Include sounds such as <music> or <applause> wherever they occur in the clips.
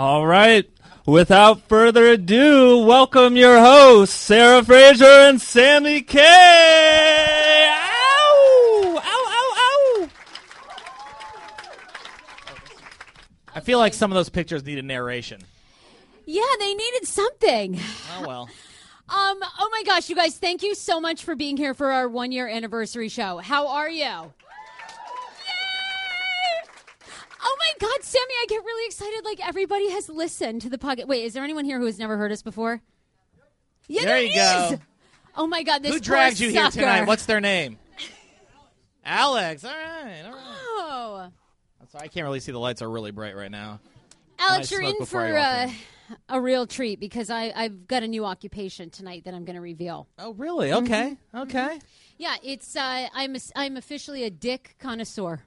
All right. Without further ado, welcome your hosts, Sarah Fraser and Sammy K. Ow! Ow, ow, ow! I feel like some of those pictures needed narration. Yeah, they needed something. Oh well. <laughs> Um, oh my gosh, you guys, thank you so much for being here for our one year anniversary show. How are you? Oh my God, Sammy, I get really excited. Like everybody has listened to the podcast. Wait, is there anyone here who has never heard us before? Yeah, There you is. go. Oh my God, this Who dragged you here tonight? What's their name? <laughs> Alex. All right. All right. Oh, So I can't really see the lights are really bright right now. Alex, you're in for uh, in. a real treat because I, I've got a new occupation tonight that I'm going to reveal. Oh really? Okay. Okay. Yeah, it's uh, I'm a, I'm officially a dick connoisseur.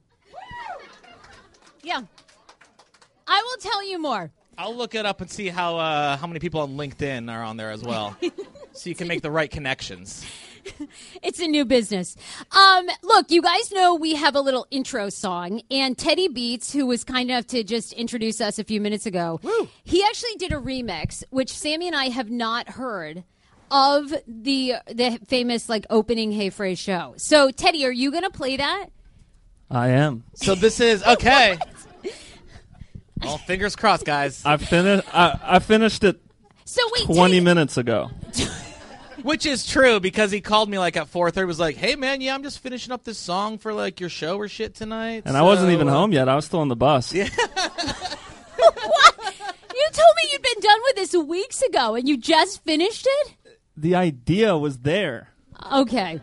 Yeah, I will tell you more. I'll look it up and see how uh, how many people on LinkedIn are on there as well, <laughs> so you can make the right connections. <laughs> It's a new business. Um, look, you guys know we have a little intro song, and Teddy Beats, who was kind enough to just introduce us a few minutes ago, he actually did a remix, which Sammy and I have not heard of the the famous like opening Hey Frase show. So, Teddy, are you going to play that? I am. So this is okay. <laughs> Well, fingers crossed, guys. I finished. I, I finished it So wait, 20 Teddy, minutes ago. <laughs> Which is true because he called me like at four thirty. Was like, "Hey man, yeah, I'm just finishing up this song for like your show or shit tonight." And I wasn't so, even uh, home yet. I was still on the bus. Yeah. <laughs> what? You told me you'd been done with this weeks ago, and you just finished it. The idea was there. Okay.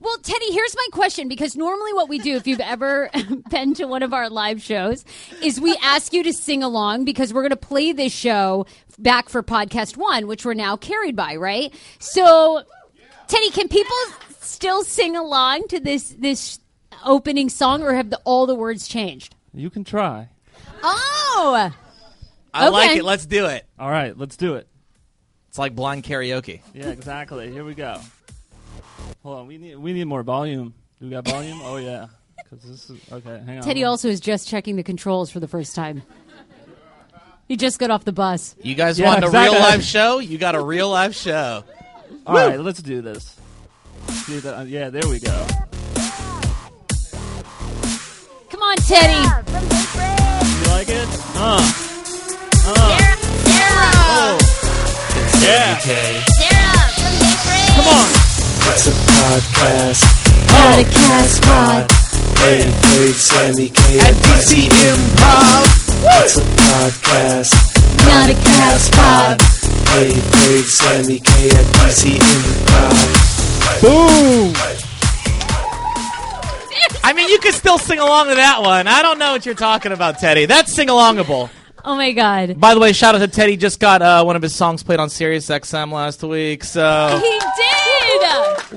Well, Teddy, here's my question because normally what we do, if you've ever <laughs> been to one of our live shows, is we ask you to sing along because we're going to play this show back for PodcastOne, which we're now carried by, right? So, Teddy, can people still sing along to this this opening song, or have the, all the words changed? You can try. Oh, I like it. Let's do it. All right, let's do it. It's like blind karaoke. Yeah, exactly. Here we go. Hold on. We need we need more volume. Do we got volume? oh yeah. Because this is okay. Hang on. Teddy also is just checking the controls for the first time. He just got off the bus. You guys Yeah, want a exactly. real live show? You got a real live show. All right, let's do this. Do that. uh, Yeah, there we go. Come on, Teddy. You like it? Uh. Uh. Oh. Yeah. Come on. It's a podcast. Not a cast pod. Hey, hey, Sammy K. At DC Improv. It's a podcast. Not a cast pod. Hey, hey, Sammy K. At DC Improv. Boom. I mean, you can still sing along to that one. I don't know what you're talking about, Teddy. That's sing alongable. Oh my god. By the way, shout out to Teddy. Just got uh, one of his songs played on Sirius XM last week. So He did.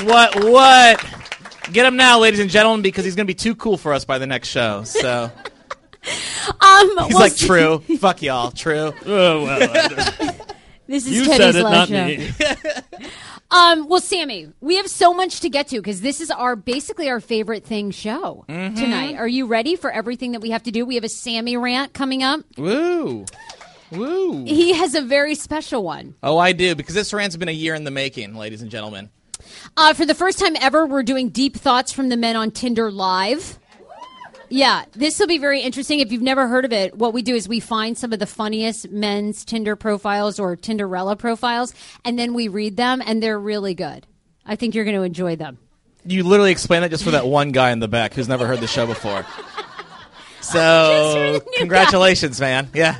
What? What? Get him now, ladies and gentlemen, because he's gonna be too cool for us by the next show. So <laughs> Um, he's well, like, true. Fuck y'all, true. <laughs> Oh, well, This is you Teddy's said it, last not show. me. <laughs> Um, well, Sammy, we have so much to get to because this is our basically our favorite thing show Mm-hmm. tonight. Are you ready for everything that we have to do? We have a Sammy rant coming up. Woo, woo. He has a very special one. Oh, I do because this rant's been a year in the making, ladies and gentlemen. Uh, for the first time ever, we're doing deep thoughts from the men on Tinder live. Yeah, this will be very interesting. If you've never heard of it, what we do is we find some of the funniest men's Tinder profiles or Tinderella profiles, and then we read them, and they're really good. I think you're going to enjoy them. You literally explained that just for that one guy in the back who's never heard the show before. <laughs> So, congratulations, man. Yeah.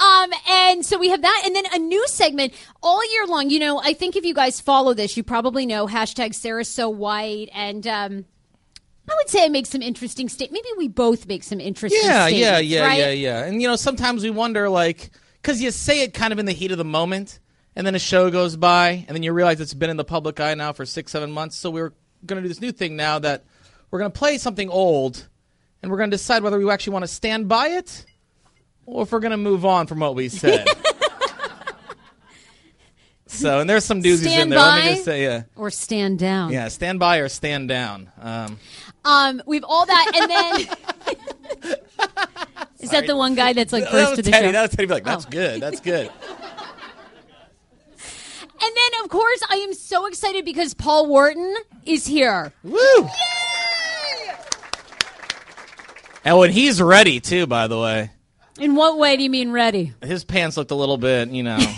Um, and so we have that, and then a new segment all year long. You know, I think if you guys follow this, you probably know hashtag Sarah So White, and um, I would say I make some interesting state. Maybe we both make some interesting. Statements. Yeah, yeah, yeah, right? yeah, yeah. And you know, sometimes we wonder, like, because you say it kind of in the heat of the moment, and then a show goes by, and then you realize it's been in the public eye now for six, seven months. So we're going to do this new thing now that we're going to play something old, and we're going to decide whether we actually want to stand by it, or if we're going to move on from what we <laughs> said. so, and there's some doozies in Stand there. Let me just say, yeah, Or stand down. yeah, stand by or stand down. Um, Um, we've all that, and then <laughs> is that the one guy that's like first was to the Teddy. show? That was Teddy. Be like, that's Oh. good. That's good. And then, of course, I am so excited because Paul Wharton is here. Woo! And when he's ready, too, by the way, In what way do you mean ready? his pants looked a little bit, you know. <laughs>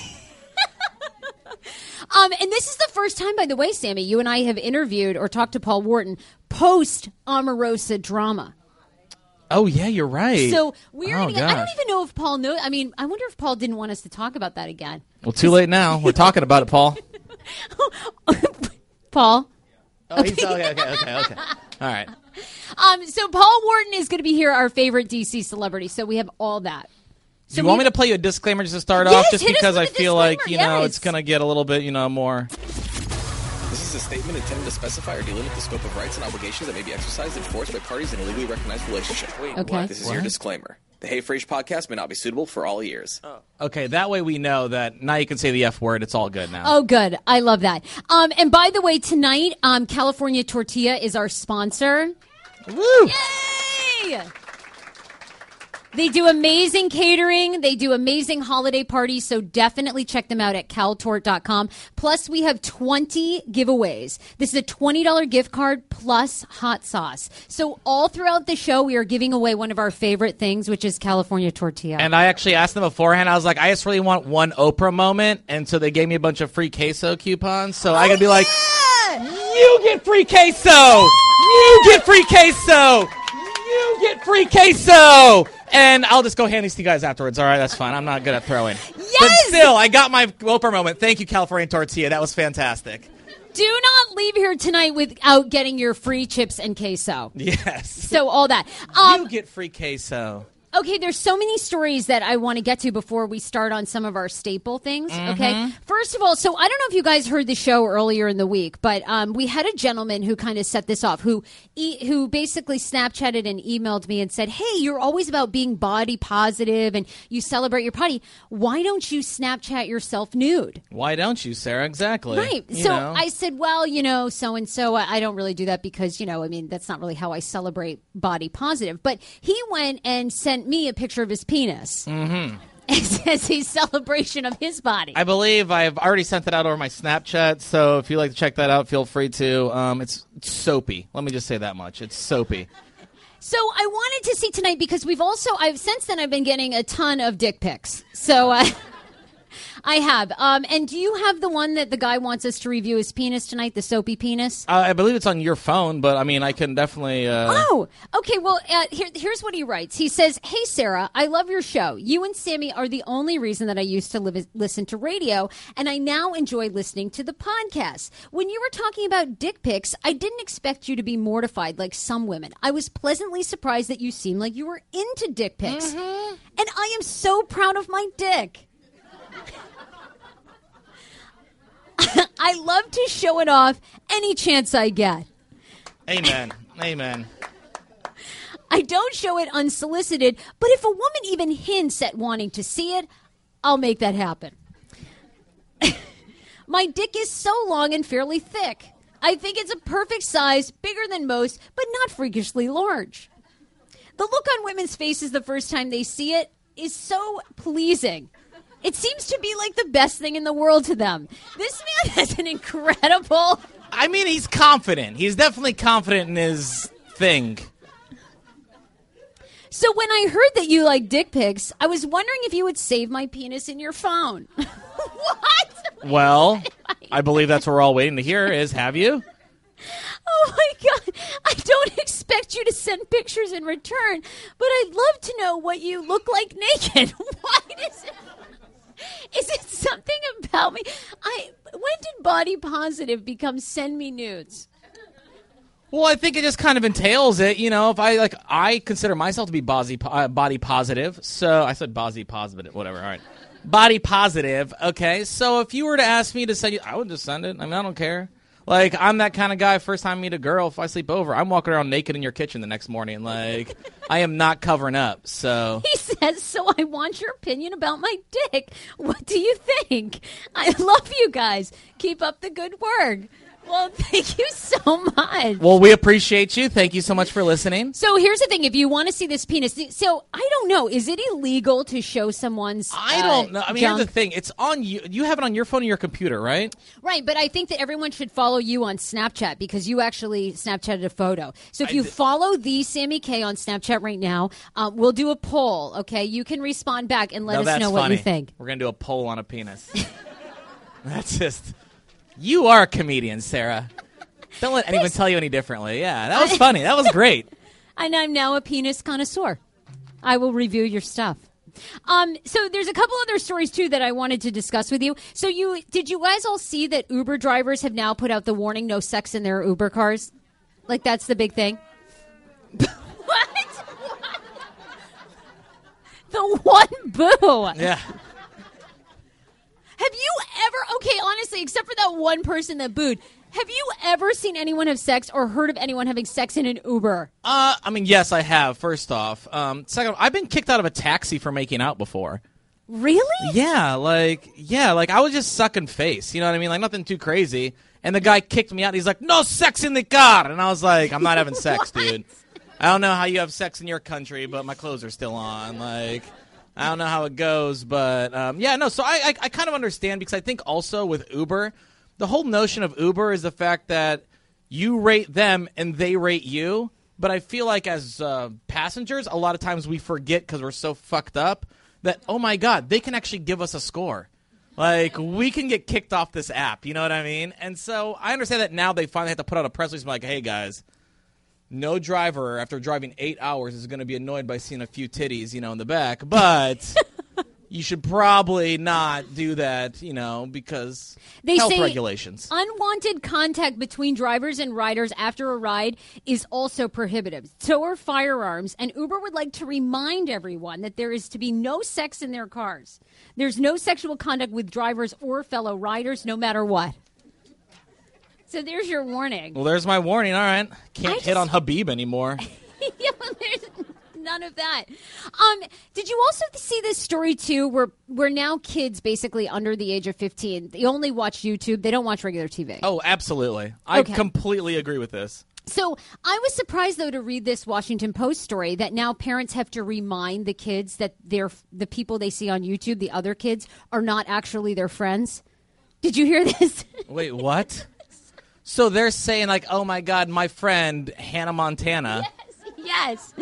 Um, and this is the first time, by the way, Sammy, you and I have interviewed or talked to Paul Wharton post Omarosa drama. oh yeah, you're right. So we're Oh, gonna I don't even know if Paul knows. I mean, I wonder if Paul didn't want us to talk about that again. Well, too late now. We're talking about it, Paul. <laughs> Paul. Oh, he's, okay, okay, okay, okay. All right. Um, so Paul Wharton is going to be here, our favorite DC celebrity. So we have all that. Do you want me to play you a disclaimer just to start Yes, off? Just hit us because with I a feel like, you disclaimer, know, it's going to get a little bit, you know, more. This is a statement intended to specify or delimit the scope of rights and obligations that may be exercised and enforced by parties in a legally recognized relationship. Wait, Okay. This is your disclaimer. The Hey Frase podcast may not be suitable for all ears. Okay, that way we know that now you can say the F word. It's all good now. Oh, good. I love that. Um, and by the way, tonight, um, California Tortilla is our sponsor. Woo! Yay! They do amazing catering. They do amazing holiday parties. So definitely check them out at caltort.com. Plus, we have 20 giveaways. This is a $20 gift card plus hot sauce. So all throughout the show, we are giving away one of our favorite things, which is California tortilla. And I actually asked them beforehand. I was like, I just really want one Oprah moment, and so they gave me a bunch of free queso coupons. So I could be like, "You get free queso. You get free queso. You get free queso." And I'll just go hand these to you guys afterwards. All right, that's fine. I'm not good at throwing. Yes! But still, I got my Oprah moment. Thank you, California Tortilla. That was fantastic. do not leave here tonight without getting your free chips and queso. Yes. So all that. Um, you get free queso. Okay, there's so many stories that I want to get to before we start on some of our staple things. Okay, first of all, so I don't know if you guys heard the show earlier in the week, but um, we had a gentleman who kind of set this off, who e- who basically Snapchatted and emailed me and said, "Hey, you're always about being body positive and you celebrate your body. Why don't you Snapchat yourself nude?" Why don't you, Sarah? Exactly. Right. You so know. I said, well, you know, so and so, I don't really do that because, you know, I mean, that's not really how I celebrate body positive. But he went and sent me a picture of his penis. Mm-hmm. <laughs> As a celebration of his body. I believe I've already sent that out over my Snapchat. So if you'd like to check that out, feel free to. Um, it's, it's soapy. Let me just say that much. It's soapy. so I wanted to see tonight because we've also, I've since then I've been getting a ton of dick pics. So uh, <laughs> I have. Um, and do you have the one that the guy wants us to review his penis tonight, the soapy penis? Uh, I believe it's on your phone, but I mean, I can definitely. Uh, Oh, okay. Well, uh, here, here's what he writes. He says, "Hey, Sarah, I love your show. You and Sammy are the only reason that I used to live, listen to radio, and I now enjoy listening to the podcast. When you were talking about dick pics, I didn't expect you to be mortified like some women. I was pleasantly surprised that you seemed like you were into dick pics, and I am so proud of my dick." I love to show it off any chance I get. Amen. Amen. I don't show it unsolicited, but if a woman even hints at wanting to see it, I'll make that happen. <laughs> My dick is so long and fairly thick. I think it's a perfect size, bigger than most, but not freakishly large. The look on women's faces the first time they see it is so pleasing. It seems to be like the best thing in the world to them. This man has an incredible. I mean, he's confident. He's definitely confident in his thing. So when I heard that you like dick pics, I was wondering if you would save my penis in your phone. <laughs> what? Well, I <laughs> believe that's what we're all waiting to hear. Is have you? Oh my god! I don't <laughs> expect you to send pictures in return, but I'd love to know what you look like naked. Why does it? <laughs> Is it something about me? I when did body positive become send me nudes? Well, I think it just kind of entails it. You know, if I like, I consider myself to be body, uh, body positive. So I said body positive, whatever. All right. Body positive. Okay. So if you were to ask me to send you, I would just send it. I mean, I don't care. Like, I'm that kind of guy. First time I meet a girl, if I sleep over, I'm walking around naked in your kitchen the next morning. Like, <laughs> I am not covering up. So He says, "So I want your opinion about my dick. What do you think? I love you guys. Keep up the good work." Well, <laughs> thank you so much. Well, we appreciate you. Thank you so much for listening. So here's the thing: if you want to see this penis, so I don't know, is it illegal to show someone's? I uh, don't know. I mean, here's the thing. It's on you. You have it on your phone and your computer, right? Right, but I think that everyone should follow you on Snapchat because you actually Snapchatted a photo. So if I you did- follow the Sammy K on Snapchat right now, um, we'll do a poll. Okay, you can respond back and let us know what funny. you think. We're gonna do a poll on a penis. <laughs> that's just. You are a comedian, Sarah. Don't let anyone tell you any differently. Yeah, that was funny. That was great. <laughs> And I'm now a penis connoisseur. I will review your stuff. Um, so there's a couple other stories too that I wanted to discuss with you. So you did you guys all see that Uber drivers have now put out the warning no sex in their Uber cars? Like that's the big thing. <laughs> <laughs> what? the one boo. Yeah. Have you ever okay, honestly, except for that one person that booed, have you ever seen anyone have sex or heard of anyone having sex in an Uber? Uh, I mean, yes, I have. First off, um, second, I've been kicked out of a taxi for making out before. Really? Yeah, like yeah, like I was just sucking face. You know what I mean? Like nothing too crazy. And the guy kicked me out. He's like, "No sex in the car," and I was like, "I'm not having <laughs> sex, dude. I don't know how you have sex in your country, but my clothes are still on. Like, I don't know how it goes, but um, yeah, no. So I, I I kind of understand because I think also with Uber, the whole notion of Uber is the fact that you rate them and they rate you. But I feel like as uh, passengers, a lot of times we forget because we're so fucked up that oh my god, they can actually give us a score. Like we can get kicked off this app, you know what I mean? And so I understand that now they finally have to put out a press release like, "Hey guys, no driver after driving eight hours is going to be annoyed by seeing a few titties, you know, in the back, but <laughs> you should probably not do that, you know, because They health say regulations." Unwanted contact between drivers and riders after a ride is also prohibited. So are firearms, and Uber would like to remind everyone that there is to be no sex in their cars. There's no sexual conduct with drivers or fellow riders, no matter what. So there's your warning. Well, there's my warning. All right, can't I hit on Habib anymore. <laughs> yeah, there's none of that. Um, did you also see this story too? Where where now kids basically under the age of fifteen, they only watch YouTube. They don't watch regular TV. Oh, absolutely. I Okay. completely agree with this. So I was surprised though to read this Washington Post story that now parents have to remind the kids that they're the people they see on YouTube, the other kids, are not actually their friends. Did you hear this? <laughs> Wait, what? So they're saying like, "Oh my God, my friend Hannah Montana." yes.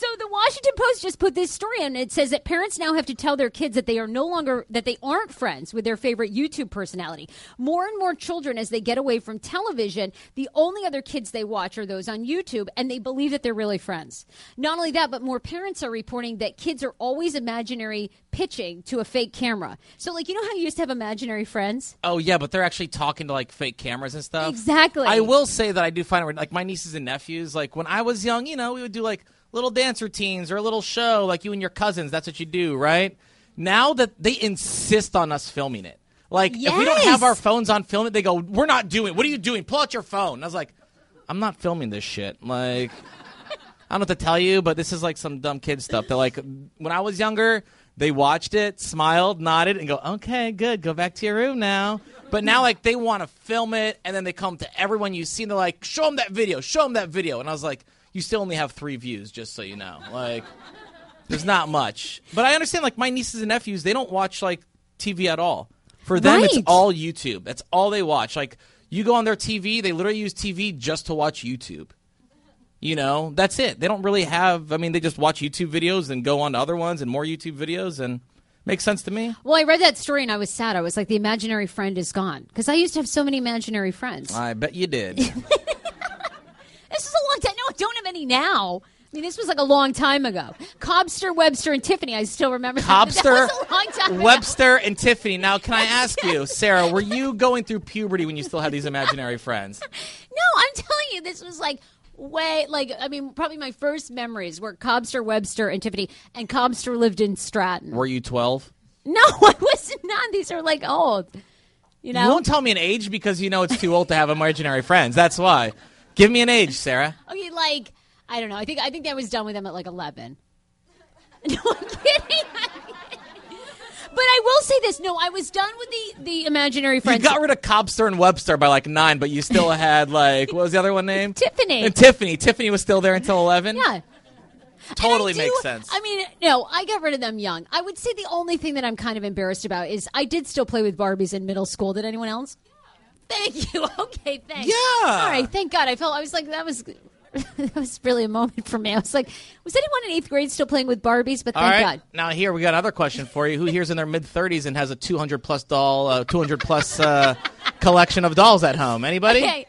So the Washington Post just put this story on. It says that parents now have to tell their kids that they are no longer that they aren't friends with their favorite YouTube personality. More and more children, as they get away from television, the only other kids they watch are those on YouTube, and they believe that they're really friends. Not only that, but more parents are reporting that kids are always imaginary pitching to a fake camera. So, like you know how you used to have imaginary friends? Oh yeah, but they're actually talking to like fake cameras and stuff. Exactly. I will say that I do find it like my nieces and nephews. Like when I was young, you know, we would do like little dance routines or a little show, like you and your cousins. That's what you do, right? Now that they insist on us filming it, like if we don't have our phones on film it, they go, "We're not doing. What are you doing? Pull out your phone." And I was like, "I'm not filming this shit." Like. <laughs> I don't know what to tell you, but this is like some dumb kid stuff. They're like, when I was younger, they watched it, smiled, nodded, and go, okay, good, go back to your room now. But now, like, they want to film it, and then they come to everyone you see, and they're like, show them that video, show them that video. And I was like, you still only have three views, just so you know. Like, there's not much. But I understand, like, my nieces and nephews, they don't watch, like, TV at all. For them, it's all YouTube. That's all they watch. Like, you go on their TV, they literally use TV just to watch YouTube. You know, that's it. They don't really have. I mean, they just watch YouTube videos and go on to other ones and more YouTube videos, and makes sense to me. Well, I read that story and I was sad. I was like, the imaginary friend is gone because I used to have so many imaginary friends. I bet you did. <laughs> This is a long time. Don't have any now. I mean, this was like a long time ago. Cobster, Webster, and Tiffany. I still remember. Cobster, <laughs> That was a long time ago. Webster, and Tiffany. Now, can I <laughs> ask you, Sarah, were you going through puberty when you still had these imaginary friends? <laughs> No, I'm telling you, this was like way like I mean, probably my first memories were Cobster, Webster, and Tiffany. And Cobster lived in Stratton. Were you 12? No, I was not. These are like old. You know. You won't tell me an age because you know it's too old to have imaginary friends. That's why. Give me an age, Sarah. Okay, like I don't know. I think I think I was done with them at like eleven. <laughs> No, I'm kidding. <laughs> but I will say this. No, I was done with the the imaginary friends. You got rid of Cobster and Webster by like nine, but you still <laughs> had like what was the other one named? Tiffany. And Tiffany. Tiffany was still there until eleven. yeah. totally do- makes sense. I mean, no, I got rid of them young. I would say the only thing that I'm kind of embarrassed about is I did still play with Barbies in middle school. Did anyone else? Thank you. <laughs> Okay, thanks. Yeah. All right, thank God. I felt I was like that was <laughs> that was really a moment for me. I was like, was anyone in eighth grade still playing with Barbies? But thank right. God. Now here we got another question for you. Who here's in their mid thirties and has a two hundred plus doll, uh, two hundred plus uh, collection of dolls at home? Anybody? Okay.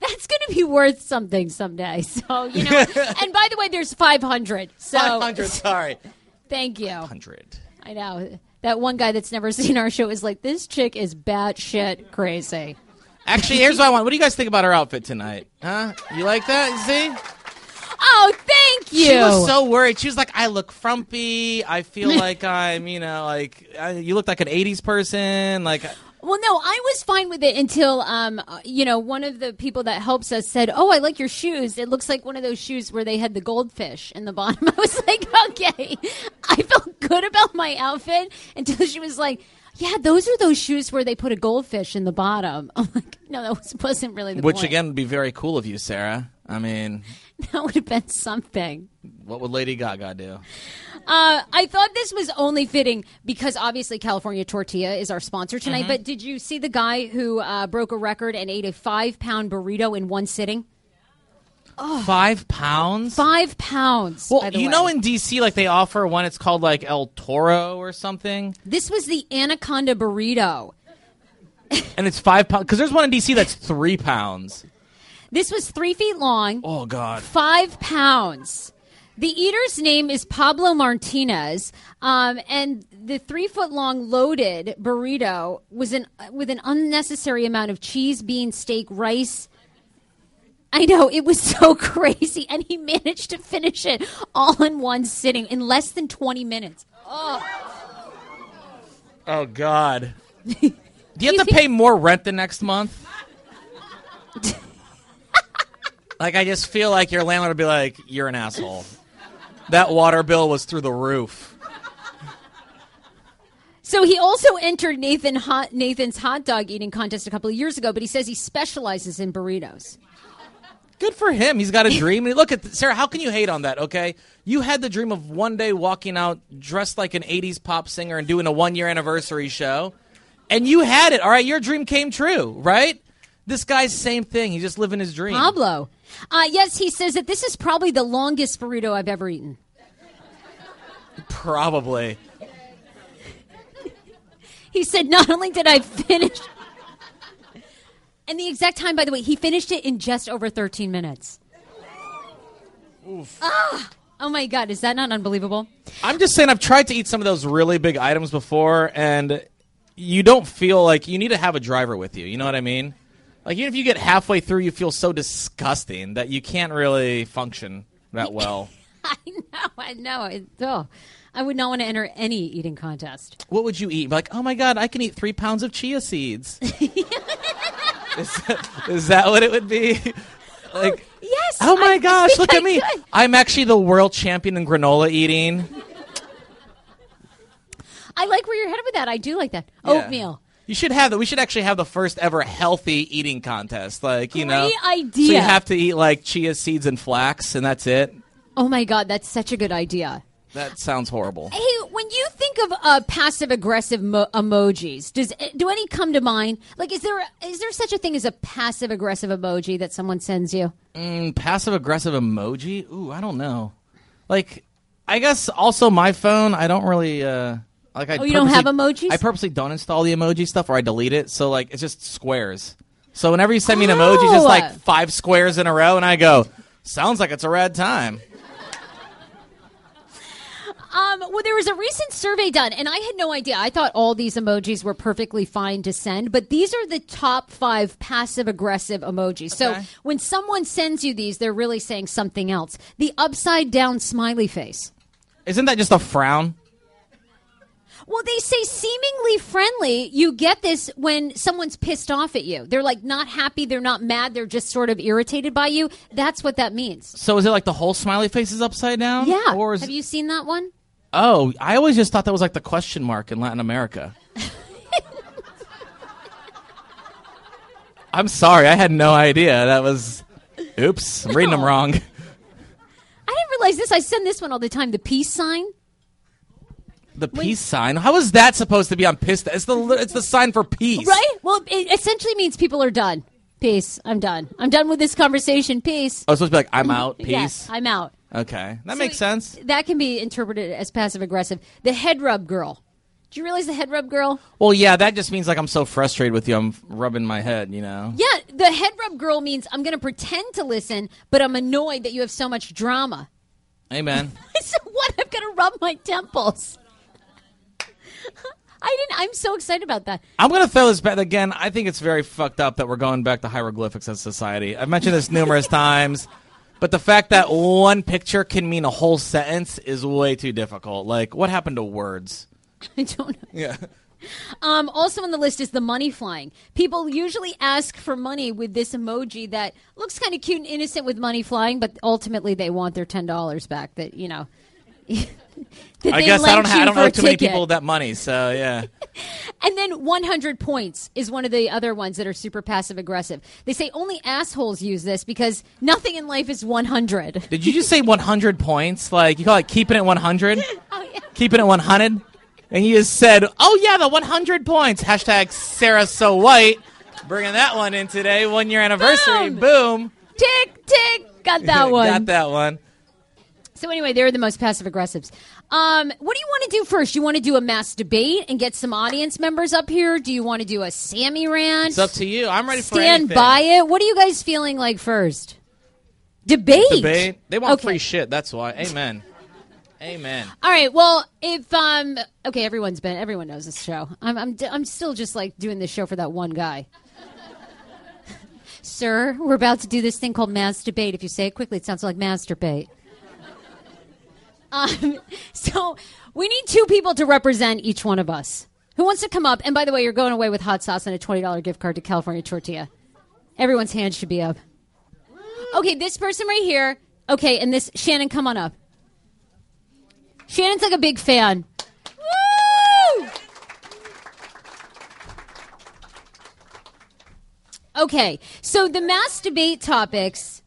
That's going to be worth something someday. So, you know. <laughs> and by the way, there's 500. So, Five hundred. Sorry, thank you. hundred. I know. That one guy that's never seen our show is like, this chick is batshit crazy. Actually, here's what I want. What do you guys think about her outfit tonight? Huh? You like that? See? Oh, thank you. She was so worried. She was like, "I look frumpy. I feel <laughs> like I'm, you know, like I, you look like an '80s person." Like, Well, no, I was fine with it until, um, you know, one of the people that helps us said, "Oh, I like your shoes. It looks like one of those shoes where they had the goldfish in the bottom." <laughs> I was like, "Okay." <laughs> I felt good about my outfit until she was like, "Yeah, those are those shoes where they put a goldfish in the bottom." <laughs> I'm like, "No, that was, wasn't really the which point. again would be very cool of you, Sarah. I mean, <laughs> that would have been something." what would Lady Gaga do? Uh, I thought this was only fitting because obviously California Tortilla is our sponsor tonight. Mm-hmm. But did you see the guy who uh, broke a record and ate a five pound burrito in one sitting? Five pounds. Five pounds. Well, by the you way. know, in DC, like they offer one. It's called like El Toro or something, this was the anaconda burrito. <laughs> and it's five pounds. Because there's one in DC that's three pounds. This was three feet long, Oh God. five pounds. The eater's name is Pablo Martinez, um, and the three foot long loaded burrito was an with an unnecessary amount of cheese, bean, steak, rice. I know it was so <laughs> crazy, and he managed to finish it all in one sitting in less than twenty minutes. Oh oh God. <laughs> Do you have to pay more rent the next month? <laughs> like I just feel like your landlord would be like, "You're an asshole." That water bill was through the roof. So he also entered Nathan hot, Nathan's hot dog eating contest a couple of years ago, but he says he specializes in burritos. Good for him. He's got a <laughs> dream. And look at Sarah. How can you hate on that? Okay, you had the dream of one day walking out dressed like an '80s pop singer and doing a one-year anniversary show, and you had it. All right, your dream came true, right? This guy's same thing. He's just living his dream. Pablo. Uh, yes, he says that this is probably the longest burrito I've ever eaten. Probably. He said, not only did I finish, and the exact time, by the way, he finished it in just over 13 minutes. Ah, oh my God, is that not unbelievable? I'm just saying, I've tried to eat some of those really big items before, and you don't feel like you need to have a driver with you. You know what I mean? Like, even if you get halfway through, you feel so disgusting that you can't really function that <laughs> well. I know, I know. It, oh, I would not want to enter any eating contest. what would you eat? Like, oh my god, I can eat three pounds of chia seeds. <laughs> is, is that what it would be? like, Yes. oh my I gosh, look I at me! could. I'm actually the world champion in granola eating. I like where you're headed with that. I do like that. Yeah. Oatmeal. You should have that. We should actually have the first ever healthy eating contest. Like, you know, Great idea. So you have to eat like chia seeds and flax, and that's it. Oh my God, that's such a good idea. That sounds horrible. Hey, when you think of uh, passive aggressive mo- emojis, does do any come to mind? Like, is there is there such a thing as a passive aggressive emoji that someone sends you? Passive aggressive emoji? Ooh, I don't know. Like, I guess also my phone. I don't really uh like. I Oh, you don't have emojis? I purposely don't install the emoji stuff, or I delete it. So like, it's just squares. So whenever you send me an emoji, just Oh. like five squares in a row, and I go, sounds like it's a rad time. Um, well, there was a recent survey done, and I had no idea. I thought all these emojis were perfectly fine to send, but these are the top five passive aggressive emojis. So when someone sends you these, they're really saying something else. The upside down smiley face. Isn't that just a frown? Well, they say seemingly friendly. You get this when someone's pissed off at you. They're like not happy, they're not mad, they're just sort of irritated by you. That's what that means. So is it like the whole smiley face is upside down? Yeah. Or is Have you seen that one? Oh, I always just thought that was like the question mark in Latin America. <laughs> I'm sorry, I had no idea. That was, oops, I'm reading them wrong. I didn't realize this. I send this one all the time. The peace sign. The peace sign. How is that supposed to be? I'm pissed. It's the it's the sign for peace, right? Well, it essentially means people are done. Peace. I'm done. I'm done with this conversation. Peace. I was supposed to be like, I'm out. <clears throat> Peace. Yes, I'm out okay, that So makes sense. That can be interpreted as passive aggressive. The head rub girl. Do you realize the head rub girl? Well, yeah, that just means like I'm so frustrated with you. I'm rubbing my head. You know. Yeah, the head rub girl means I'm going to pretend to listen, but I'm annoyed that you have so much drama. Amen. <laughs> so what? I'm going to rub my temples. <laughs> I didn't. I'm so excited about that. I'm gonna throw this back again. I think it's very fucked up that we're going back to hieroglyphics as society. I've mentioned this numerous <laughs> times, but the fact that one picture can mean a whole sentence is way too difficult. Like, what happened to words? <laughs> I don't know. Yeah. <laughs> Um, also on the list is the money flying. People usually ask for money with this emoji that looks kind of cute and innocent with money flying, but ultimately they want their ten dollars back. That you know. <laughs> that I guess I don't. Ha- I don't know too many people with that money. So yeah. <laughs> And then 100 points is one of the other ones that are super passive aggressive. They say only assholes use this because nothing in life is 100. <laughs> Did you just say 100 points? Like you call it keeping it 100? <laughs> Oh, yeah. Keeping it 100? And you just said, "Oh yeah, the 100 points." Hashtag Sarah so white. Bringing that one in today, one year anniversary. Boom. Boom. Tick, tick. Got that one. Got that one. So anyway, they're the most passive aggressives. Um, what do you want to do first? You want to do a mass debate and get some audience members up here? Do you want to do a Sammy rant? It's up to you. I'm ready for Stand anything. by it. What are you guys feeling like first? Debate. Debate. They want Okay. free shit. That's why. Amen. Amen. All right. Well, if um, okay, everyone's been everyone knows this show. I'm I'm I'm still just like doing this show for that one guy. <laughs> Sir, we're about to do this thing called mass debate. If you say it quickly, it sounds like masturbate. Um, so we need two people to represent each one of us. Who wants to come up? And by the way, you're going away with hot sauce and a twenty dollar gift card to California Tortilla. Everyone's hands should be up. Okay, this person right here. Okay, and this Shannon, come on up. Shannon's like a big fan. Woo! Okay, so the mass debate topics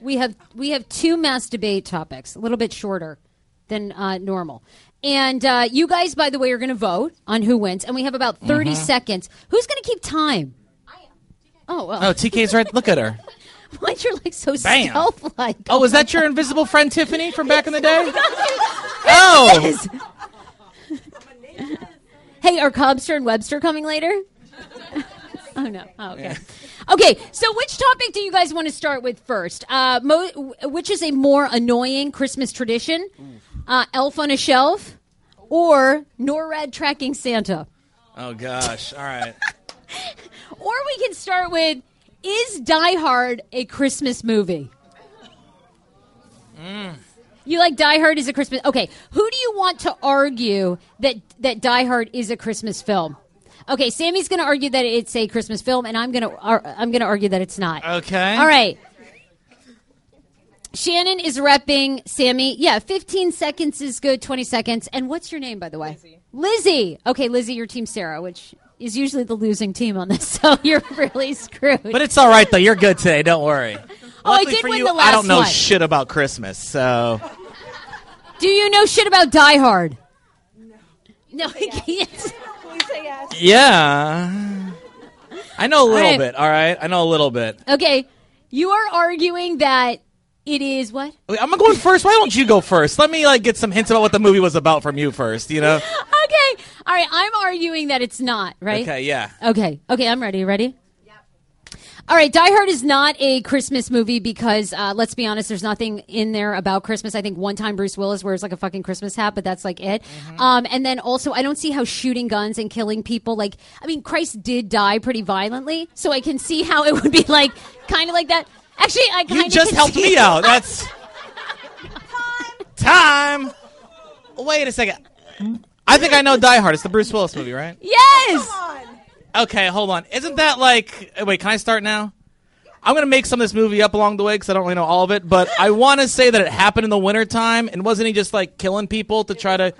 we have we have two mass debate topics, a little bit shorter than uh, normal. And uh, you guys, by the way, are going to vote on who wins, and we have about 30 seconds. Who's going to keep time? Oh, well. Oh, TK's right. Look at her. <laughs> Why you're like so Bam. stealth-like? Oh, is that your invisible friend Tiffany from back in the day? <laughs> Oh, <laughs> Hey, are Cobster and Webster coming later? <laughs> oh no. <laughs> Oh, okay. Okay. So, which topic do you guys want to start with first? Uh, mo- which is a more annoying Christmas tradition? Uh, Elf on a Shelf or NORAD tracking Santa? oh gosh. All right. <laughs> Or we can start with: Is Die Hard a Christmas movie? You like Die Hard is a Christmas? Okay, who do you want to argue that that Die Hard is a Christmas film? Okay, Sammy's going to argue that it's a Christmas film, and I'm going to ar- I'm going to argue that it's not. Okay. All right. Shannon is repping Sammy. Yeah, 15 seconds is good. 20 seconds. And what's your name, by the way? Lizzie. Lizzie. Okay, Lizzie, your team Sarah, which is usually the losing team on this, <laughs> so you're really screwed. But it's all right though. You're good today. Don't worry. Oh, I did for win you, the last one. I don't know one. shit about Christmas, so Do you know shit about Die Hard? No. No, he can't. Yeah. I know a little right. bit. All right, I know a little bit. Okay, you are arguing that it is what? Wait, I'm going first. Why don't you go first? Let me like get some hints about what the movie was about from you first. You know? <laughs> Okay, all right. I'm arguing that it's not right. Okay. Yeah. Okay. Okay. I'm ready. Ready? All right, Die Hard is not a Christmas movie because, uh, let's be honest, there's nothing in there about Christmas. I think one time Bruce Willis wears like a fucking Christmas hat, but that's like it. Um, and then also, I don't see how shooting guns and killing people, like, I mean, Christ did die pretty violently, so I can see how it would be like, kind of like that. Actually, I kind of You just helped me out. That's time. time. Wait a second. I think I know Die Hard. It's the Bruce Willis movie, right? Yes. Okay, hold on. Isn't that like? Wait, can I start now? I'm gonna make some of this movie up along the way because I don't really know all of it, but I want to say that it happened in the wintertime, and wasn't he just like killing people to try to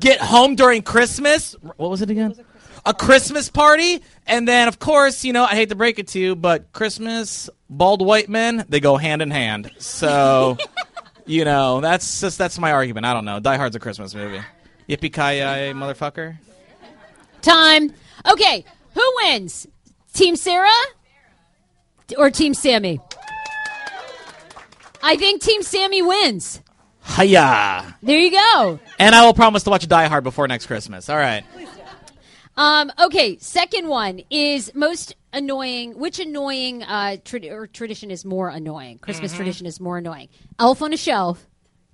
get home during Christmas? What was it again? a Christmas party, and then of course, you know, I hate to break it to you, but Christmas, bald white men, they go hand in hand. So, <laughs> you know, that's just that's my argument. I don't know. Die Hard's a Christmas movie. Yippee ki yay, motherfucker. Time. Okay, who wins? Team Sarah or Team Sammy? I think Team Sammy wins. Hiya! There you go. And I will promise to watch Die Hard before next Christmas. All right. Um, okay, second one is most annoying. Which annoying uh, trad- or tradition is more annoying? Christmas Mm-hmm. tradition is more annoying. Elf on a shelf.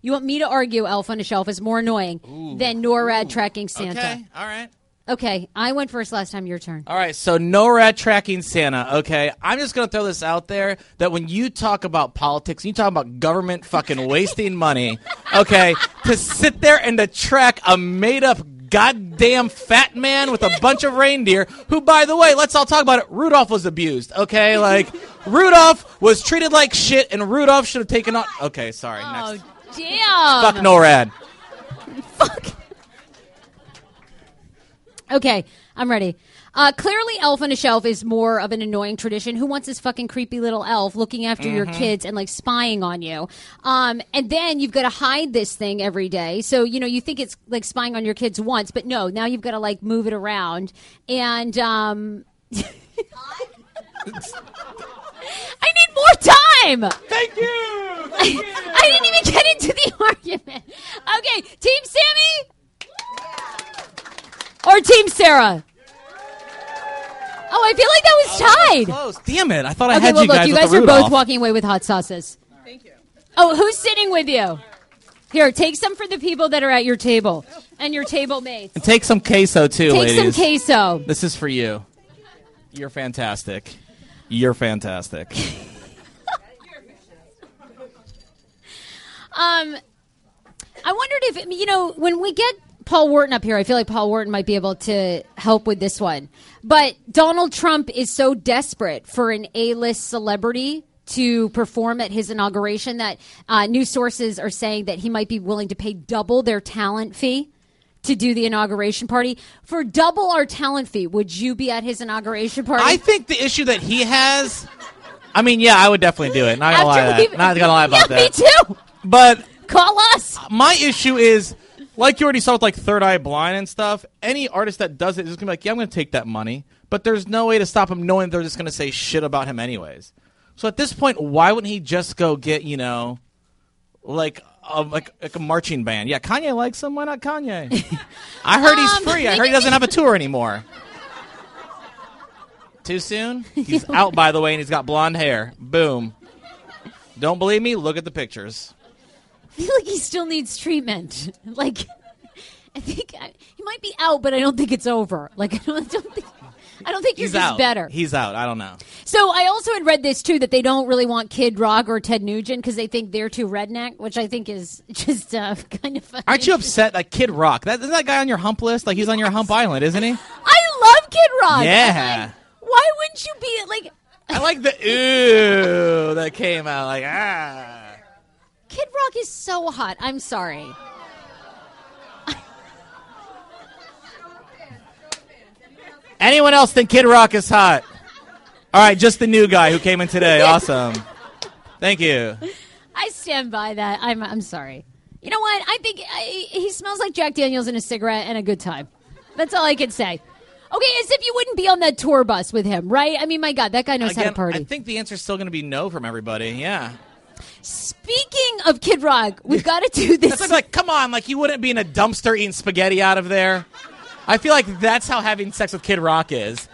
You want me to argue Elf on a shelf is more annoying than NORAD tracking Santa? Okay. All right. Okay, I went first last time. Your turn. All right, so NORAD tracking Santa. Okay, I'm just gonna throw this out there that when you talk about politics, you talk about government fucking wasting money. Okay, to sit there and to track a made up goddamn fat man with a bunch of reindeer, who, by the way, let's all talk about it. Rudolph was abused. Okay, like Rudolph was treated like shit, and Rudolph should have taken on. Okay, sorry. Oh Next. damn! Fuck NORAD. Okay, I'm ready. Uh, clearly, Elf on a Shelf is more of an annoying tradition. Who wants this fucking creepy little elf looking after your Mm-hmm. kids and like spying on you? Um, and then you've got to hide this thing every day. So you know you think it's like spying on your kids once, but no, now you've got to like move it around. And um, <laughs> I need more time. Thank you. <laughs> I didn't even get into the <laughs> argument. Okay, Team Sammy or Team Sarah? Oh, I feel like that was tied. Close. Damn it! I thought I Okay, had well, you look, guys you with guys the are Rudolph. both walking away with hot sauces. Thank you. Oh, who's sitting with you? Here, take some for the people that are at your table and your table mates. And take some queso too, Take ladies. some queso. This is for you. You're fantastic. You're fantastic. <laughs> Um, I wondered if you know when we get Paul Wharton up here, I feel like Paul Wharton might be able to help with this one. But Donald Trump is so desperate for an A-list celebrity to perform at his inauguration that uh, news sources are saying that he might be willing to pay double their talent fee to do the inauguration party. For double our talent fee, would you be at his inauguration party? I think the issue that he has. I mean, yeah, I would definitely do it. Not gonna lie, After that. we've- not gonna lie about yeah, that. me too. But Call us. my issue is, like you already saw with like Third Eye Blind and stuff. Any artist that does it is gonna be like, yeah, I'm gonna take that money. But there's no way to stop him knowing they're just gonna say shit about him anyways. So at this point, why wouldn't he just go get you know, like a, like like a marching band? Yeah, Kanye likes him. Why not Kanye? I heard he's Um, free. I heard he doesn't have a tour anymore. Too soon? He's <laughs> out, by the way, and he's got blonde hair. Boom. Don't believe me? Look at the pictures. I feel like he still needs treatment. <laughs> Like, <laughs> I think I, he might be out, but I don't think it's over. Like, <laughs> I don't, don't think. I don't think He's out. better. He's out. I don't know. so I also had read this too that they don't really want Kid Rock or Ted Nugent because they think they're too redneck, which I think is just uh, kind of. Funny. Aren't you upset that Kid Rock? That isn't that guy on your hump list? Like he's on your hump island, isn't he? I love Kid Rock. Yeah. Like, why wouldn't you be like? I like the ooh that came out. Like ah. Kid Rock is so hot. I'm sorry. Anyone else think Kid Rock is hot? All right, just the new guy who came in today. <laughs> Awesome. Thank you. I stand by that. I'm I'm sorry. You know what? I think I, he smells like Jack Daniels and a cigarette and a good time. That's all I can say. Okay, as if you wouldn't be on that tour bus with him, right? I mean, my God, that guy knows how to party. I think the answer is still going to be no from everybody. Yeah. Speaking of Kid Rock, we've got to do <laughs> this. That's like, like, come on, like you wouldn't be in a dumpster eating spaghetti out of there. I feel like that's how having sex with Kid Rock is.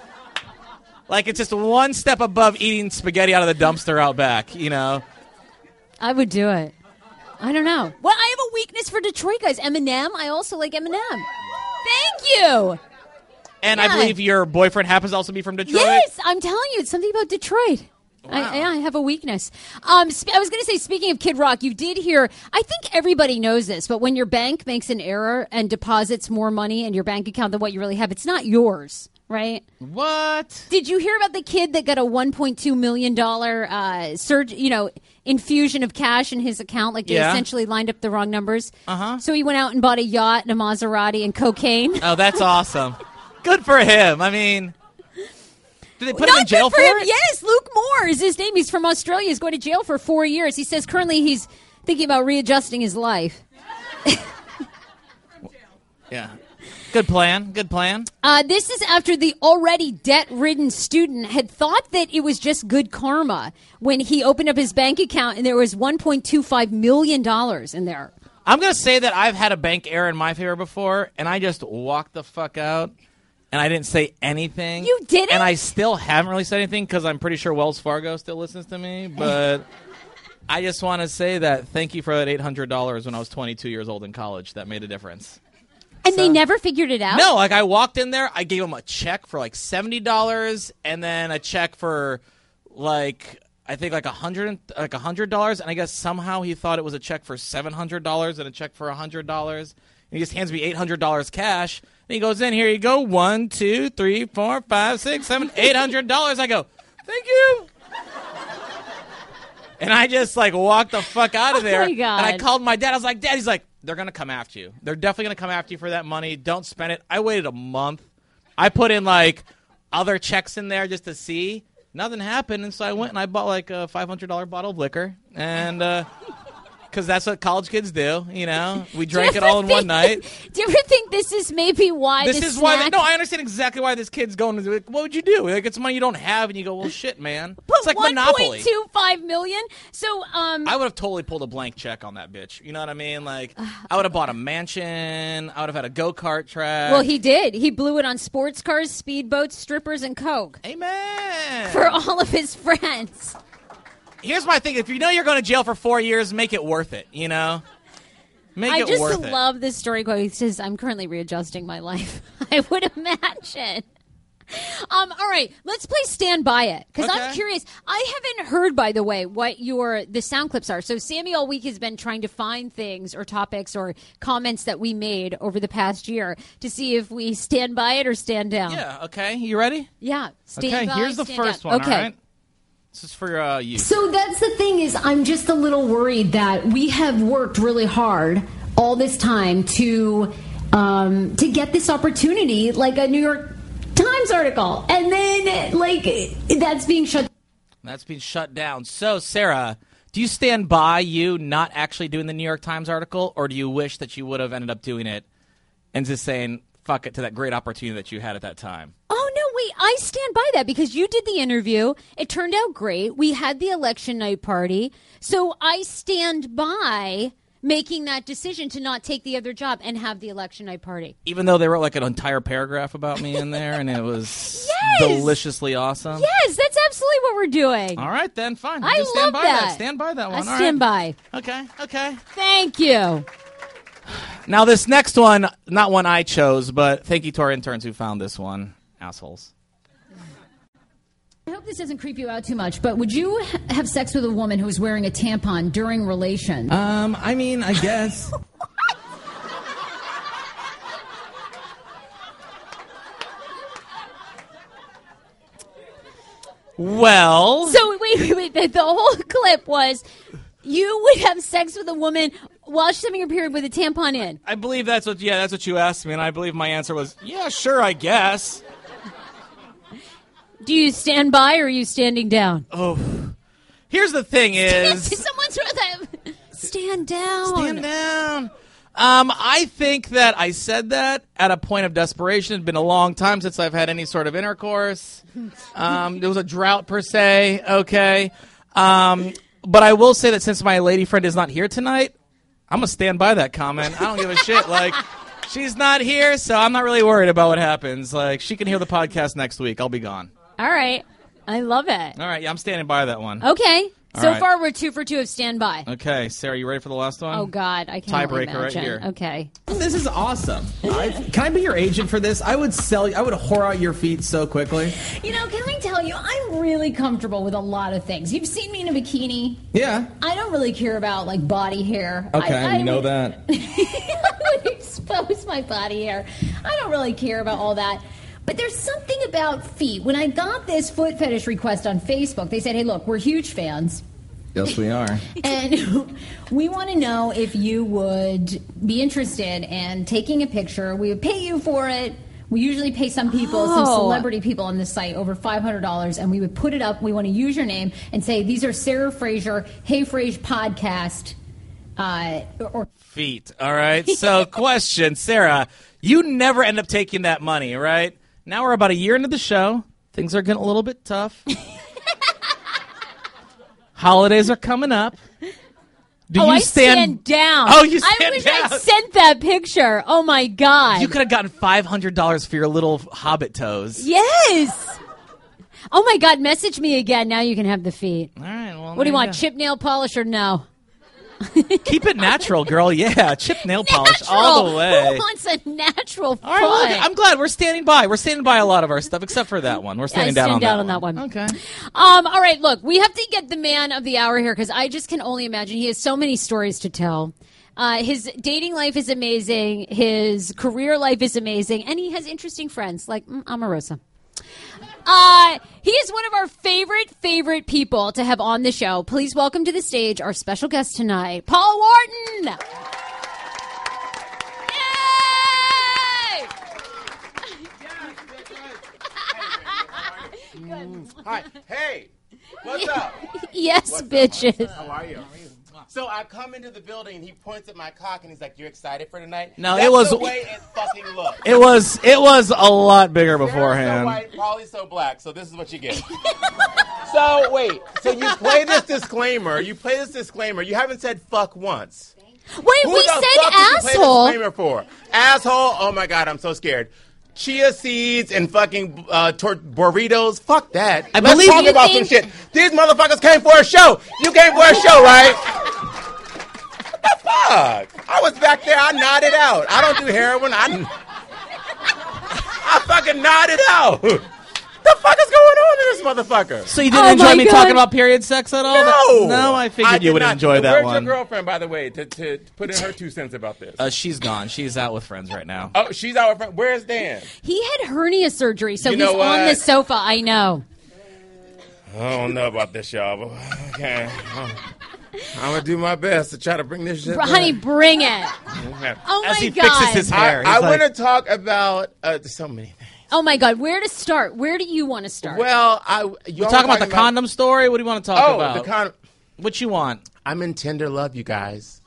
Like it's just one step above eating spaghetti out of the dumpster out back, you know. I would do it. I don't know. Well, I have a weakness for Detroit guys. Eminem. I also like Eminem. Thank you. And Yeah. I believe your boyfriend happens to also be from Detroit. Yes, I'm telling you, it's something about Detroit. I, I have a weakness. Um, sp- I was going to say, speaking of Kid Rock, you did hear. I think everybody knows this, but when your bank makes an error and deposits more money in your bank account than what you really have, it's not yours, right? What? Did you hear about the kid that got a 1.2 million dollar uh, surge? You know, infusion of cash in his account, like they Yeah. essentially lined up the wrong numbers. Uh-huh. So he went out and bought a yacht and a Maserati and cocaine. Oh, that's awesome. Good for him. I mean, did they put him in jail good for, him. it? Yes, Luke Moore is his name. He's from Australia. He's going to jail for four years. He says currently he's thinking about readjusting his life. <laughs> Yeah. Good plan. Good plan. Uh, this is after the already debt ridden student had thought that it was just good karma when he opened up his bank account and there was $1.25 million in there. I'm gonna say that I've had a bank error in my favor before, and I just walked the fuck out, and I didn't say anything. You didn't? and I still haven't really said anything because I'm pretty sure Wells Fargo still listens to me. <laughs> But I just want to say that thank you for that eight hundred dollars when I was 22 years old in college. That made a difference. And they never figured it out? No, like I walked in there, I gave him a check for like seventy dollars, and then a check for like I think like a hundred, like a hundred dollars, and I guess somehow he thought it was a check for seven hundred dollars and a check for a hundred dollars. And he just hands me eight hundred dollars cash. And he goes in here. You go one, two, three, four, five, six, seven, eight hundred dollars. I go, thank you. And I just like walked the fuck out of oh there. Oh my God. And I called my dad. I was like, Dad, he's like, they're gonna come after you. They're definitely gonna come after you for that money. Don't spend it. I waited a month. I put in like other checks in there just to see. Nothing happened, and so I went and I bought like a five hundred dollar bottle of liquor, and uh, because that's what college kids do. You know, we <laughs> drank it all in one night. <laughs> Do you ever think this is maybe why This is why. snack- no, I understand exactly why this kid's going to it. What would you do? Like it's money you don't have, and you go, "Well, shit, man." Put it's like Monopoly. 1.25 million. So, um, I would have totally pulled a blank check on that bitch. You know what I mean? Like, I would have bought a mansion. I would have had a go kart track. well, he did. He blew it on sports cars, speedboats, strippers, and coke Amen. for all of his friends. Here's my thing: if you know you're going to jail for four years, make it worth it. You know, make I it just worth it. I just love this story quote. He says, "I'm currently readjusting my life." <laughs> I would imagine. Um, all right, let's play Stand By It because I'm curious. I haven't heard, by the way, what your the sound clips are. So Sammy all week has been trying to find things or topics or comments that we made over the past year to see if we stand by it or stand down. Yeah. Okay. You ready? Yeah, stand okay. by, Here's the stand first down. one. Okay. All right. This is for uh, you. So that's the thing is I'm just a little worried that we have worked really hard all this time to um, to get this opportunity, like a New York Times article, and then like that's being shut. That's been shut down. So, Sarah, do you stand by you not actually doing the New York Times article, or do you wish that you would have ended up doing it and just saying fuck it to that great opportunity that you had at that time? Oh no, wait! I stand by that because you did the interview. It turned out great. We had the election night party, so I stand by making that decision to not take the other job and have the election night party. Even though they wrote like an entire paragraph about me in there, and it was <laughs> Yes! deliciously awesome. Yes, that's absolutely what we're doing. All right, then fine. I Just love stand by that. Stand by that I one. All stand right. by. Okay. Okay. Thank you. Now this next one, not one I chose, but thank you to our interns who found this one. Assholes. I hope this doesn't creep you out too much, but would you ha- have sex with a woman who was wearing a tampon during relation? Um, I mean, I guess. <laughs> Well, So wait, wait, wait. The, the whole clip was you would have sex with a woman while she's having her period with a tampon in. I believe that's what. Yeah, that's what you asked me, and I believe my answer was, yeah, sure, I guess. Do you stand by or are you standing down? Oh, here's the thing: <laughs> is Someone throw that. Stand down. stand down. Um, I think that I said that at a point of desperation. It's been a long time since I've had any sort of intercourse. <laughs> Um, there was a drought per se. Okay. Um, but I will say that since my lady friend is not here tonight, I'm gonna stand by that comment. I don't give a shit. Like, she's not here, so I'm not really worried about what happens. Like, she can hear the podcast next week. I'll be gone. All right. I love it. All right. Yeah, I'm standing by that one. Okay. So right. far, we're two for two of stand by. Okay, Sarah, you ready for the last one? Oh God, I can't Tiebreaker right here. Okay. This is awesome. I, can I be your agent for this? I would sell. I would whore out your feet so quickly. You know, can I tell you, I'm really comfortable with a lot of things. You've seen me in a bikini. Yeah. I don't really care about like body hair. Okay, I, I know would- that. <laughs> I would expose my body hair. I don't really care about all that. But there's something about feet. When I got this foot fetish request on Facebook, they said, hey, look, we're huge fans. Yes, we are. And we want to know if you would be interested in taking a picture. We would pay you for it. We usually pay some people, Oh. some celebrity people on this site, over five hundred dollars, and we would put it up. We want to use your name and say these are Sarah Fraser, Hey Frase podcast, uh, or feet. All right. So, <laughs> question, Sarah, you never end up taking that money, right? Now we're about a year into the show. Things are getting a little bit tough. <laughs> Holidays are coming up. Do oh, you I stand? stand down. Oh, you I stand wish down. I sent that picture. Oh my god. You could have gotten five hundred dollars for your little hobbit toes. Yes. Oh my god, message me again. Now you can have the feet. All right. Well, What do you want? go. Chip nail polish or no? Keep it natural, girl. Yeah, chip nail polish all the way. Who wants a natural? All right, well, I'm glad we're standing by. We're standing by a lot of our stuff, except for that one. We're standing down, stand on, down that on that one. Okay. Um, all right, look, we have to get the man of the hour here because I just can only imagine he has so many stories to tell. Uh, his dating life is amazing. His career life is amazing, and he has interesting friends like mm, Omarosa. Uh, he is one of our favorite, favorite people to have on the show. Please welcome to the stage our special guest tonight, Paul Wharton. Yay! <laughs> Hi. Hey. What's up? <laughs> Yes, bitches. How are you? So I come into the building and he points at my cock and he's like, "You're excited for tonight?" No, That's it was- the way it fucking looks. <laughs> It was it was a lot bigger Sarah's so white, Polly's so black. So this is what you get. <laughs> so wait. So you play this disclaimer. You play this disclaimer. You haven't said fuck once. Wait, Who we the said fuck did you play the asshole. disclaimer for? Asshole. Oh my god, I'm so scared. Chia seeds and fucking uh, tor- burritos. Fuck that. I Let's believe talk you about think- some shit. These motherfuckers came for a show. You came for a show, right? what the fuck? I was back there. I nodded out. I don't do heroin. I, I fucking nodded out. The fuck is going on in this motherfucker? So you didn't Oh enjoy me God. talking about period sex at all? No, no, I figured did you would not. enjoy that one. Where's one. your girlfriend, by the way, to, to put in her two cents about this? Uh, she's gone. She's out with friends right now. oh, she's out. With, friends. where's Dan? He had hernia surgery, so You he's know on the sofa. I know. I don't know about this, y'all. But okay, I'm, I'm gonna do my best to try to bring this shit. Br- Honey, bring it. back. Oh As my he god. fixes his hair, I, I like, want to talk about uh, so many things. Oh my god, where to start? Where do you want to start? Well, I you We're talking about the condom story. What do you want to talk Oh, about? the condom. what you want? I'm in tender love, you guys.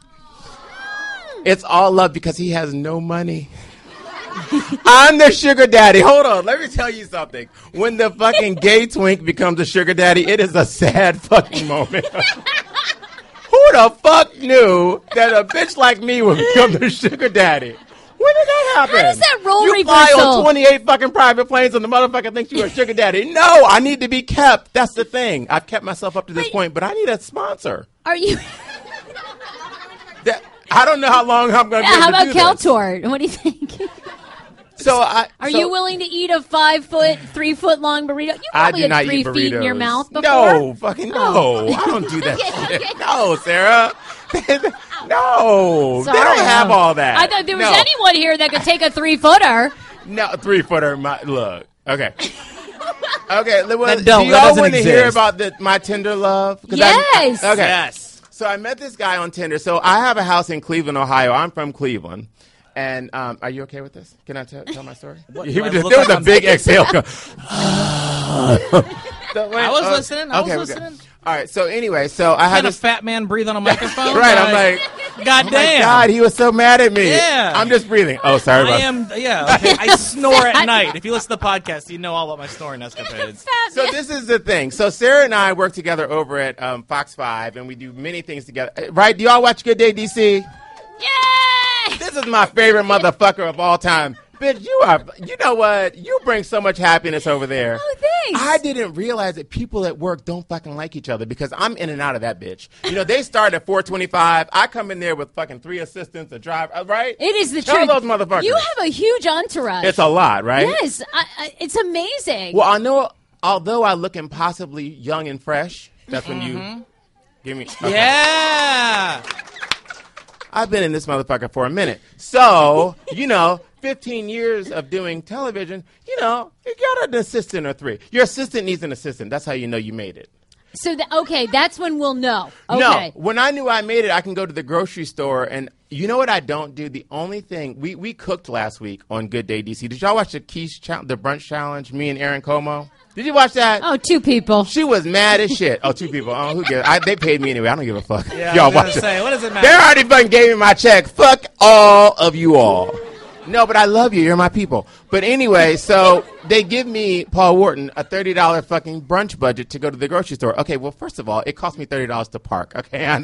It's all love because he has no money. <laughs> I'm the sugar daddy. Hold on, let me tell you something. When the fucking gay <laughs> twink becomes a sugar daddy, it is a sad <laughs> fucking moment. Who the fuck knew that a bitch like me would become the sugar daddy? When did that happen? How does that role you fly on 28 fucking private planes and the motherfucker thinks you're a sugar daddy. No, I need to be kept. That's the thing. I've kept myself up to this But- point, but I need a sponsor. Are you? That, I don't know how long I'm going to be How able about this. What do you think? So I Are so you willing to eat a five foot, three foot long burrito? You I probably do not had three eat feet in your mouth before. Oh. No, fucking <laughs> no. I don't do that <laughs> shit. No, Sarah. <laughs> no, Sorry. they don't have all that. I thought there was no. anyone here that could take a three footer. No, three footer. My look. Okay. Okay. Well, That do don't- that y'all want to hear about the, my Tinder love? 'Cause Yes. I, okay. Yes. So I met this guy on Tinder. So I have a house in Cleveland, Ohio. I'm from Cleveland. And um, are you okay with this? Can I tell tell my story? He was just, there was like a I'm- big exhale. <laughs> go- I was listening. I was okay, we're listening. good. All right. So anyway, so I had Can a this. fat man breathe on a microphone? <laughs> Right. I'm like, God oh my damn. God, he was so mad at me. Yeah. I'm just breathing. Oh, sorry. I about am. Yeah. Okay. I snore at <laughs> night. If you listen to the podcast, you know all about my snoring escapades. So this is the thing. So Sarah and I work together over at um, Fox Five, and we do many things together. Uh, Right? Do y'all watch Good Day DC? Yay! This is my favorite motherfucker of all time. Bitch, you are. You know what? You bring so much happiness over there. Oh, thanks. I didn't realize that people at work don't fucking like each other because I'm in and out of that bitch. You know, they start at 425. I come in there with fucking three assistants, a driver. uh, Right? It is the Tell truth. those motherfuckers. You have a huge entourage. It's a lot, right? Yes, I, I, it's amazing. Well, I know. Although I look impossibly young and fresh, that's when you give me. okay. Yeah. I've been in this motherfucker for a minute. So, you know, 15 years of doing television, you know, you got an assistant or three. Your assistant needs an assistant. That's how you know you made it. So the, okay, that's when we'll know. Okay. No, when I knew I made it, I can go to the grocery store and you know what I don't do? The only thing we, we cooked last week on Good Day DC. Did y'all watch the quiche challenge, the brunch challenge? Me and Erin Como. Did you watch that? Oh, two people. She was mad as shit. Oh, two people. Oh, who gives? I, they paid me anyway. I don't give a fuck. Yeah, y'all watch it. say, what does it matter? They matter? already fucking gave me my check. Fuck all of you all. No, but I love you. You're my people. But anyway, so they give me Paul Wharton a thirty dollar fucking brunch budget to go to the grocery store. Okay, well, first of all, it cost me thirty dollars to park. Okay, <laughs> I,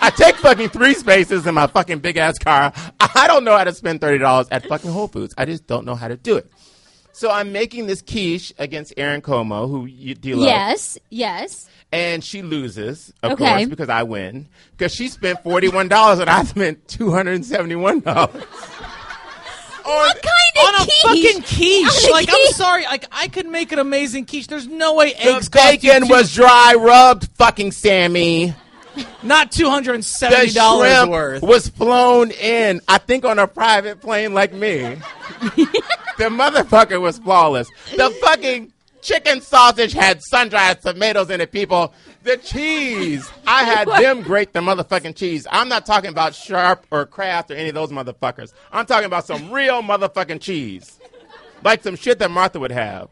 I take fucking three spaces in my fucking big ass car. I don't know how to spend thirty dollars at fucking Whole Foods. I just don't know how to do it. So I'm making this quiche against Erin Como, who you, do you love Yes, yes. and she loses, of Okay. course, because I win. Because she spent forty one dollars and I spent two hundred and seventy one dollars. What kind on of a quiche? fucking quiche. On a Like I'm sorry, like I could make an amazing quiche. There's no way The eggs cost you bacon two- was dry rubbed, fucking Sammy. not two hundred and The seventy dollars worth. was flown in. I think on a private plane like me. <laughs> the motherfucker was flawless. The fucking chicken sausage had sun-dried tomatoes in it, people. The cheese, I had them grate the motherfucking cheese. I'm not talking about Sharp or Kraft or any of those motherfuckers. I'm talking about some real motherfucking cheese, like some shit that Martha would have.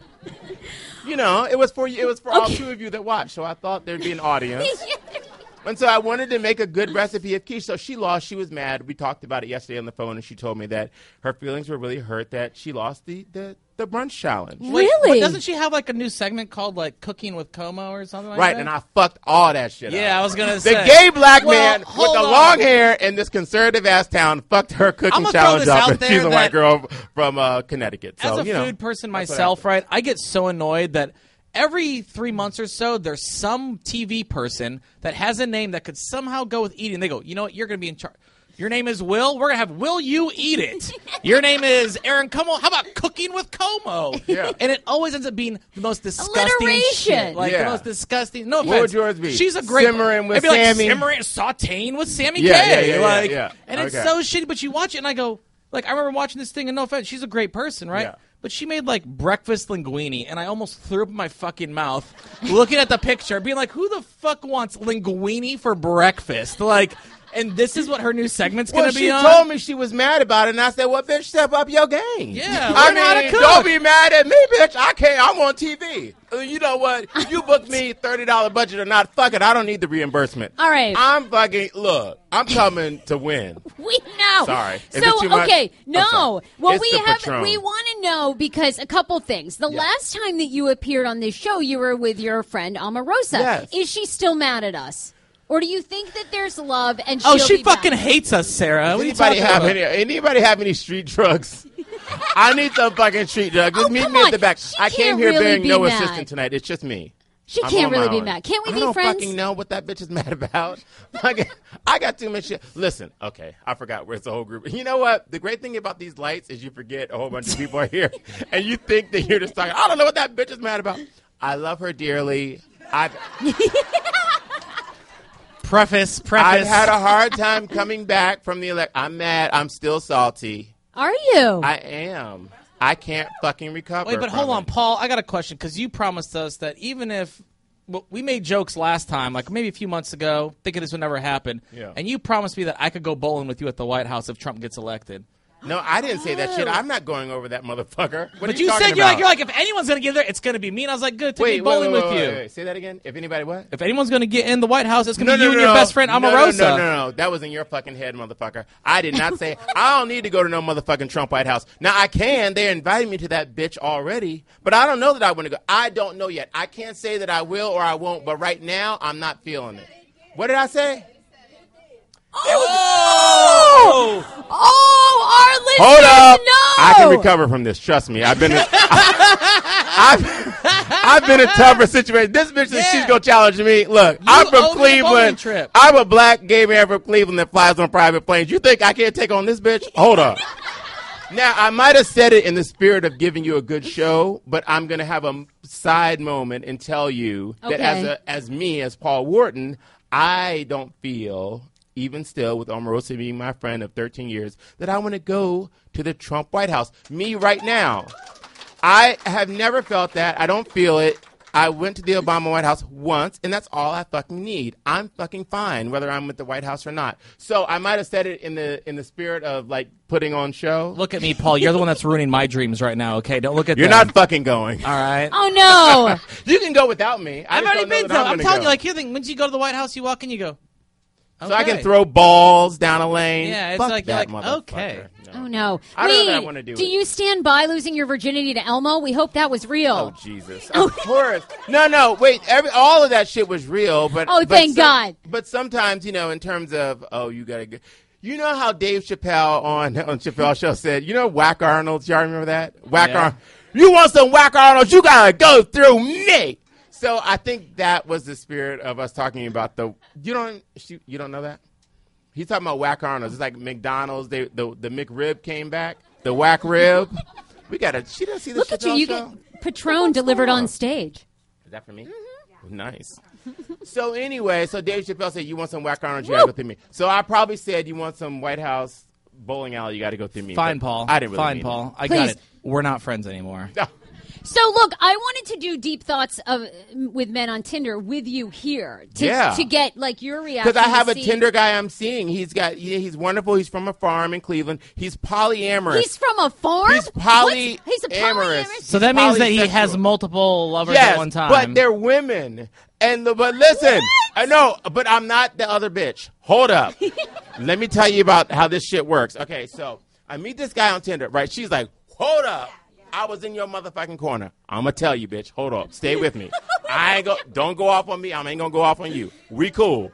You know, it was for you. It was for all two of you that watched. So I thought there'd be an <laughs> audience. And so I wanted to make a good recipe of quiche. So she lost. She was mad. We talked about it yesterday on the phone, and she told me that her feelings were really hurt that she lost the the, the brunch challenge. Wait, Really? But doesn't she have like a new segment called like Cooking with Como or something like that? Right, that? and I fucked all that shit up. yeah, I was gonna The say gay black Well, man with hold the on. long hair in this conservative ass town fucked her cooking I'ma throw challenge this up. out and there she's a white that- girl from uh, Connecticut. So As a you know, food person that's what myself, happened. right, I get so annoyed that every three months or so, there's some TV person that has a name that could somehow go with eating. They go, you know what, you're going to be in charge. Your name is Will. We're gonna have Will you eat it? <laughs> Your name is Erin Como. How about cooking with Como? Yeah. And it always ends up being the most disgusting shit. Like Yeah. the most disgusting. No What offense. would yours be? She's a great Simmering with It'd be like Sammy? simmering, sautéing with Sammy Yeah, K. yeah, yeah, yeah, like, yeah. and it's Okay. so shitty. But you watch it, and I go, like, I remember watching this thing, and no offense, she's a great person, right? Yeah. But she made like breakfast linguine, and I almost threw up in my fucking mouth looking at the picture, being like, "Who the fuck wants linguine for breakfast?" Like, and this is what her new segment's Well, gonna she be on. told me she was mad about it, and I said, "Well, bitch, step up your game." Yeah, I learn how to mean, cook. don't be mad at me, bitch. I can't. I'm on TV. Uh, You know what? You booked me thirty dollar budget or not? Fuck it. I don't need the reimbursement. All right. I'm fucking. Look, I'm coming to win. <laughs> We know. Sorry. Is So it too much? okay, no. Well, It's we have Patron. we want to know because a couple things. The Yeah. last time that you appeared on this show, you were with your friend Omarosa. Yes. Is she still mad at us, or do you think that there's love and oh, she'll she be back? fucking hates us, Sarah. What are you Anybody have about? any? Anybody have any street drugs? <laughs> I need some fucking street drugs. Just Oh, meet come me on. at the back. She I came can't here really bearing be no mad. assistant tonight. It's just me. She I'm can't really be mad. Can't we I be don't friends? fucking know what that bitch is mad about. <laughs> Fucking- I got too much shit. Listen, okay, I forgot where's the whole group. You know what? The great thing about these lights is you forget a whole bunch of people are here, <laughs> and you think that you're just talking. I don't know what that bitch is mad about. I love her dearly. I've Preface, preface. I've had a hard time coming back from the elect. I'm mad. I'm still salty. Are you? I am. I can't fucking recover. Wait, but from hold on, it. Paul. I got a question because you promised us that even if well, we made jokes last time, like maybe a few months ago, thinking this would never happen, Yeah. and you promised me that I could go bowling with you at the White House if Trump gets elected. No, I didn't say that shit. Oh. I'm not going over that motherfucker. What but you, you, said you're like you're like if anyone's gonna get there, it's gonna be me. And I was like, good, take me wait, bowling wait, wait, with wait, you. wait, wait. Say that again. If anybody what? If anyone's gonna get in the White House, it's gonna No, be no, you no, and your best friend Omarosa. No, no, no, no. That was in your fucking head, motherfucker. I did not say <laughs> I don't need to go to no motherfucking Trump White House. Now I can. They invited me to that bitch already, but I don't know that I want to go. I don't know yet. I can't say that I will or I won't. But right now, I'm not feeling it. What did I say? Oh! oh, our listeners Hold up. know. I can recover from this. Trust me. I've been. In, <laughs> I've, I've been in tougher situations. This bitch says she's gonna challenge me. Look, I'm from a Cleveland. I'm a black gay man from Cleveland that flies on private planes. You think I can't take on this bitch? Hold up. Now I might have said it in the spirit of giving you a good show, but I'm gonna have a side moment and tell you that as a as me as Paul Wharton, I don't feel even still with Omarosa being my friend of 13 years that I want to go to the Trump White House. Me right now. I have never felt that. I don't feel it. I went to the Obama White House once, and that's all I fucking need. I'm fucking fine whether I'm at the White House or not. So I might have said it in the in the spirit of like putting on show. Look at me, Paul. You're the one that's ruining my dreams right now. Okay, don't look at You're them. not fucking going. All right. Oh no! <laughs> You can go without me. I I've already been that to. I'm I'm telling go. you, like, here, thing. Once you go to the White House, you walk in, you go. So I can throw balls down a lane. Yeah, it's Fuck like- that like, motherfucker. okay. No. Oh no! I don't know Wait, that I wanna do it. you stand by losing your virginity to Elmo? We hope that was real. Oh Jesus! Of course. No, no. Wait. Every all of that shit was real, but Oh, but thank God. But sometimes, you know, in terms of oh, you gotta. Go, you know how Dave Chappelle on <laughs> on Chappelle show said, you know, Whack Arnold's. Y'all remember that? Whack Yeah. Arnold. You want some Whack Arnold's? You gotta go through me. So I think that was the spirit of us talking about the. You don't. You you don't know that. He's talking about Whack Arnold's. It's like McDonald's. They the the McRib came back. The Whack Rib. We gotta. She doesn't see the Look at you! You show? get Patron delivered on stage. Is that for me? Mm-hmm. Nice. <laughs> so anyway, so Dave Chappelle said, "You want some whack orange? You gotta go through me." So I probably said, "You want some White House bowling alley? You got to go through me." Fine, But Paul. I didn't really Fine, mean Paul. I Please. got it. We're not friends anymore. <laughs> It. So look, I wanted to do deep thoughts of with men on Tinder with you here to Yeah. to get like your reaction. Because I have a see- Tinder guy I'm seeing. He's got. He, he's wonderful. He's from a farm in Cleveland. He's polyamorous. He's from a farm. He's What's- polyamorous. He's a polyamorous. So that means that he has multiple lovers yes, at one time. but they're women. And the, but listen, I know, but I'm not the other bitch. Hold up. <laughs> Let me tell you about how this shit works. Okay, so I meet this guy on Tinder, right? She's like, hold up. I was in your motherfucking corner. I'm gonna tell you, bitch. Hold up. Stay with me. I ain't go. Don't go off on me. I ain't gonna go off on you. We cool.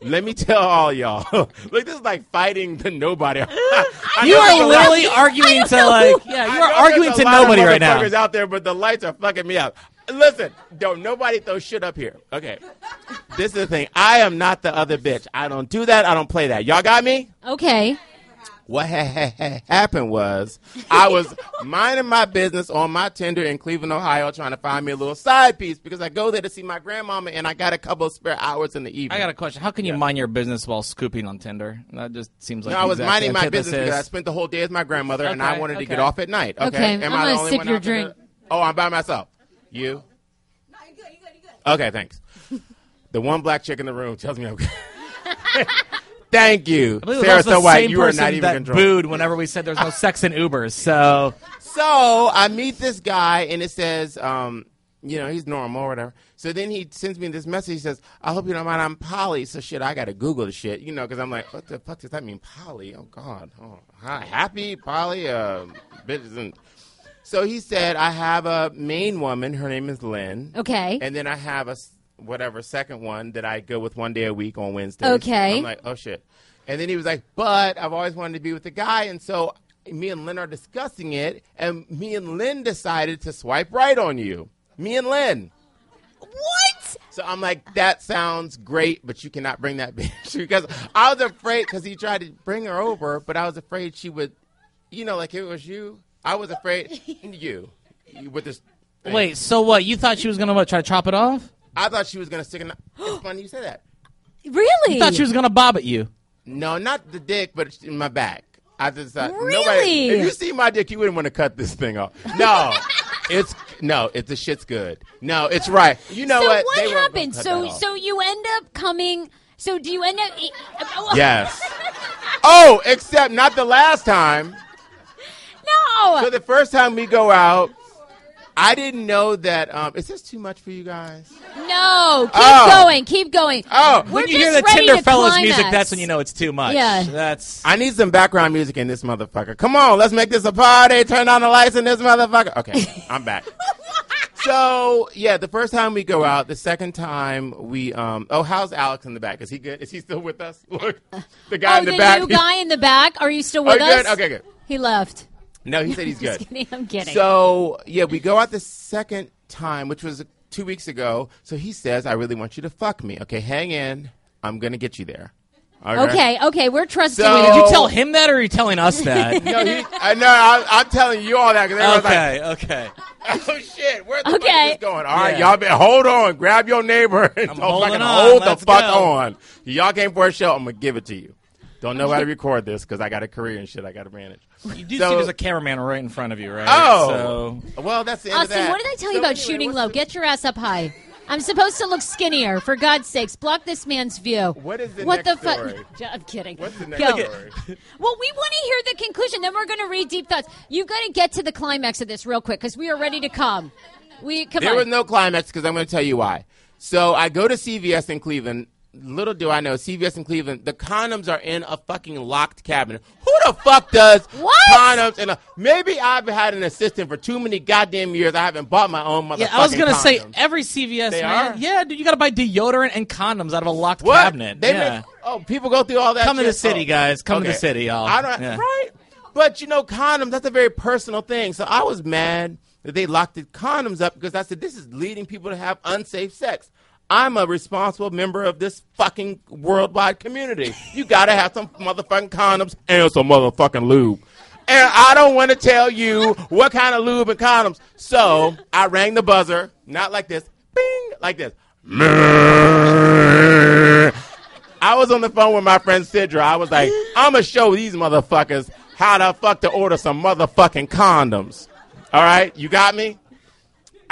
Let me tell all y'all. <laughs> Look, this is like fighting the nobody. <laughs> I you know are there's a lot- literally arguing to like, yeah, you are arguing to a lot of nobody right now. motherfuckers out there, but the lights are fucking me up. Listen, don't nobody throw shit up here. Okay, this is the thing. I am not the other bitch. I don't do that. I don't play that. Y'all got me? Okay. What ha- ha- ha- happened was I was <laughs> minding my business on my Tinder in Cleveland, Ohio, trying to find me a little side piece because I go there to see my grandmama and I got a couple of spare hours in the evening. I got a question. How can you mind your business while scooping on Tinder? That just seems like no, I was exactly minding my this business because I spent the whole day with my grandmother, and I Okay, wanted to get okay. off at night. Okay, Okay, am I'm I the gonna only sip one your out there? drink. Oh, I'm by myself. You? Okay, thanks. The one black chick in the room tells me I'm. <laughs> Thank you, I believe it was Sarah also So White. You are not even that controlled. booed whenever we said there's no sex in Ubers. So So I meet this guy, and it says, um, you know, he's normal or whatever. So then he sends me this message. He says, "I hope you don't mind. I'm poly." So shit, I gotta Google the shit, you know, because I'm like, what the fuck does that mean, poly? Oh God, oh, hi, happy poly, uh, bitches. And so he said, I have a main woman. Her name is Lynn. Okay. And then I have a s- whatever second one that I go with one day a week on Wednesday. Okay. I'm like, oh shit. And then he was like, but I've always wanted to be with the guy, and so me and Lynn are discussing it, and me and Lynn decided to swipe right on you. Me and Lynn. What? So I'm like, that sounds great, but you cannot bring that <laughs> bitch because I was afraid because he tried to bring her over, but I was afraid she would, you know, like if it was you. I was afraid you <laughs> you- with this. thing. wait, so what? You thought she was gonna what, try to chop it off? I thought she was gonna stick. In, <gasps> it's funny you say that. Really? You thought she was gonna bob at you? No, not the dick, but in my back. I just uh, thought Really? nobody. If you see my dick, you wouldn't want to cut this thing off. No, <laughs> it's no, it's the shit's good. No, it's right. You know so what? what They happened? So so you end up coming. So do you end up? e- oh. yes. <laughs> Oh, except not the last time. No. So the first time we go out, I didn't know that. Um, is this too much for you guys? no. Keep Oh. going. Keep going. Oh, We're When you hear the Tinder fellas music, that's when you know it's too much. Yeah. That's I need some background music in this motherfucker. Come on, let's make this a party. Turn on the lights in this motherfucker. Okay, <laughs> I'm back. So yeah, the first time we go out, the second time we um oh how's Alex in the back? Is he good? Is he still with us? <laughs> Look, the guy Oh, in the, the back. The new guy in the back. Are you still oh, with you us? good? Okay, good. He left. No, he <laughs> said he's Just good. kidding. I'm kidding. So yeah, we go out the second time, which was two weeks ago. So he says, "I really want you to fuck me." Okay, hang in. I'm gonna get you there. okay. Okay. We're trusting So- you. Did you tell him that, or are you telling us <laughs> that? No, he, I know. I, I'm telling you all that because everyone's like, okay, okay. <laughs> Oh shit! Where the fuck Okay. is this going? All right, Yeah. y'all. Be, hold on. Grab your neighbor and I'm don't holding fucking on. hold the Let's fuck go. on. Y'all came for a show. I'm gonna give it to you. Don't know how to record this because I got a career and shit I got to manage. You do So- see there's a cameraman right in front of you, right? Oh, So well, that's the end of Austin, that. what did I tell you So about anyway, shooting what's low? the- Get your ass up high. I'm supposed to look skinnier. For God's sakes, block this man's view. What is the what next the story? <laughs> fuck? I'm kidding. What's the next Go. story? Well, we want to hear the conclusion. Then we're going to read deep thoughts. You've got to get to the climax of this real quick because we are ready to come. We come There on. was no climax because I'm going to tell you why. So I go to CVS in Cleveland. Little do I know, CVS in Cleveland, the condoms are in a fucking locked cabinet. Who the fuck does What? condoms? In a, maybe I've had an assistant for too many goddamn years. I haven't bought my own motherfucking yeah, I was gonna say every CVS They man. are? Yeah, dude, you gotta buy deodorant and condoms out of a locked what? cabinet. They yeah. make- oh, people go through all that. Come to the city, Oh. guys. Come to the city, y'all. I don't Yeah. right, but you know, condoms. That's a very personal thing. So I was mad that they locked the condoms up because I said this is leading people to have unsafe sex. I'm a responsible member of this fucking worldwide community. You gotta have some motherfucking condoms and some motherfucking lube. And I don't want to tell you what kind of lube and condoms. So I rang the buzzer, not like this, bing, like this. I was on the phone with my friend Sidra. I was like, I'm gonna show these motherfuckers how the fuck to order some motherfucking condoms. All right, you got me?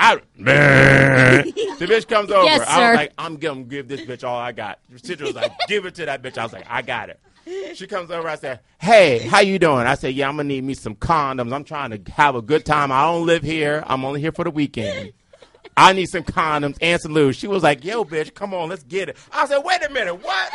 I, <laughs> the bitch comes over. Yes, I sir. was like, I'm gonna give this bitch all I got. Sidra was like, give it to that bitch. I was like, I got it. She comes over. I said, Hey, how you doing? I said, Yeah, I'm gonna need me some condoms. I'm trying to have a good time. I don't live here. I'm only here for the weekend. I need some condoms and some lube. She was like, Yo, bitch, come on, let's get it. I said, Wait a minute, what?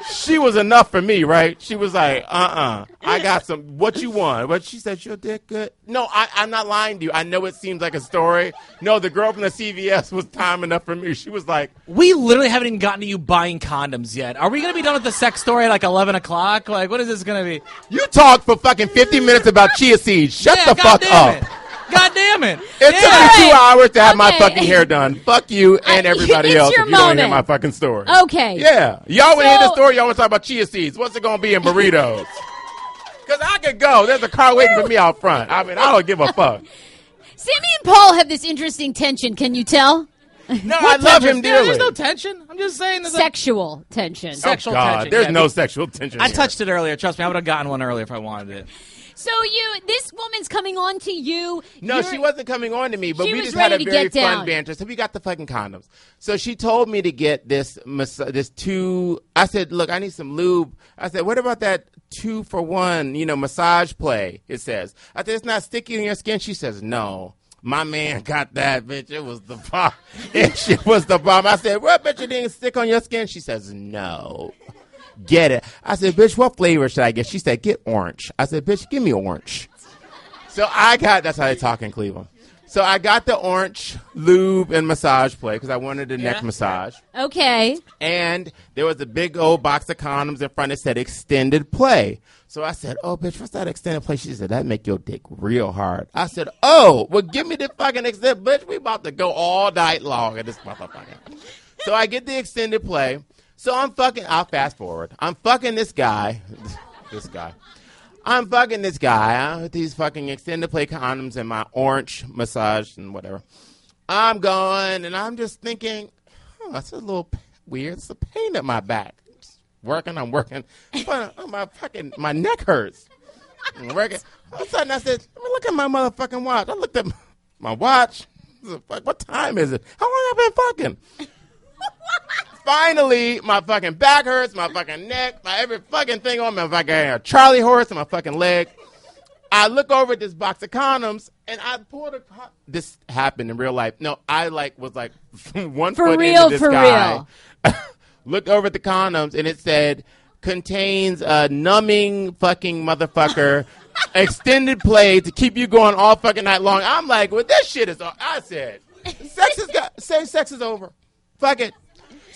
<laughs> she was enough for me, right? She was like, Uh uh I got some. What you want? But she said, Your dick good? No, I, I'm not lying to you. I know it seems like a story. No, the girl from the CVS was time enough for me. She was like, We literally haven't even gotten to you buying condoms yet. Are we gonna be done with the sex story at like eleven o'clock? Like, what is this gonna be? You talked for fucking 50 minutes about chia seeds. Shut yeah, the fuck up. It. God damn it! It yeah. took me two hours to have my fucking hair done. Fuck you and <laughs> everybody it's else your if you don't hear my fucking story. Okay. Yeah. Y'all want to hear the story? Y'all want to talk about chia seeds? What's it going to be in burritos? <laughs> Because I could go. There's a car waiting for me out front. I mean, I don't give a <laughs> fuck. Sammy and Paul have this interesting tension. Can you tell? No, I love him Yeah, dearly. there's no tension. I'm just saying. There's a- Sexual tension. Oh, God. tension. There's Yeah, no sexual tension. I here. touched it earlier. Trust me, I would have gotten one earlier if I wanted it. So you, this woman's coming on to you. No, You're- she wasn't coming on to me, but we just had a very fun down. banter. So we got the fucking condoms. So she told me to get this this two. I said, look, I need some lube. I said, what about that two for one? You know, massage play. It says. I said, it's not sticky in your skin. She says, no. My man <laughs> got that, bitch. It was the bomb. <laughs> It was the bomb. I said, well, bitch, it didn't stick on your skin. She says, no. Get it. I said, bitch, what flavor should I get? She said, get orange. I said, bitch, give me orange. So I got that's how they talk in Cleveland. So I got the orange lube and massage play because I wanted a neck massage. Okay. And there was a big old box of condoms in front that said extended play. So I said, "Oh, bitch, what's that extended play?" She said, "That make your dick real hard." I said, "Oh, well, give me the fucking extended, bitch. We about to go all night long at this motherfucker." so I get the extended play. So I'm fucking. I'll fast forward. I'm fucking this guy. <laughs> this guy. I'm fucking this guy with these fucking extended play condoms and my orange massage and whatever. I'm going and I'm just thinking, oh, that's a little weird. It's a pain at my back. Just working, I'm working, but uh, my fucking my neck hurts. I'm working. All of a sudden, I said, "Let me look at my motherfucking watch." I looked at <laughs> my watch. What What time is it? How long have I been fucking? Finally, my fucking back hurts, my fucking neck, my every fucking thing on my fucking Charlie horse and my fucking leg. I look over at this box of condoms and I pulled a. Con- this happened in real life. No, I like was like <laughs> one For foot real, into this for guy. <laughs> Looked over at the condoms and it said contains a numbing fucking motherfucker. <laughs> Extended play to keep you going all fucking night long. I'm like, well, this shit is. o- I said, sex is got. Say sex is over. Fuck it.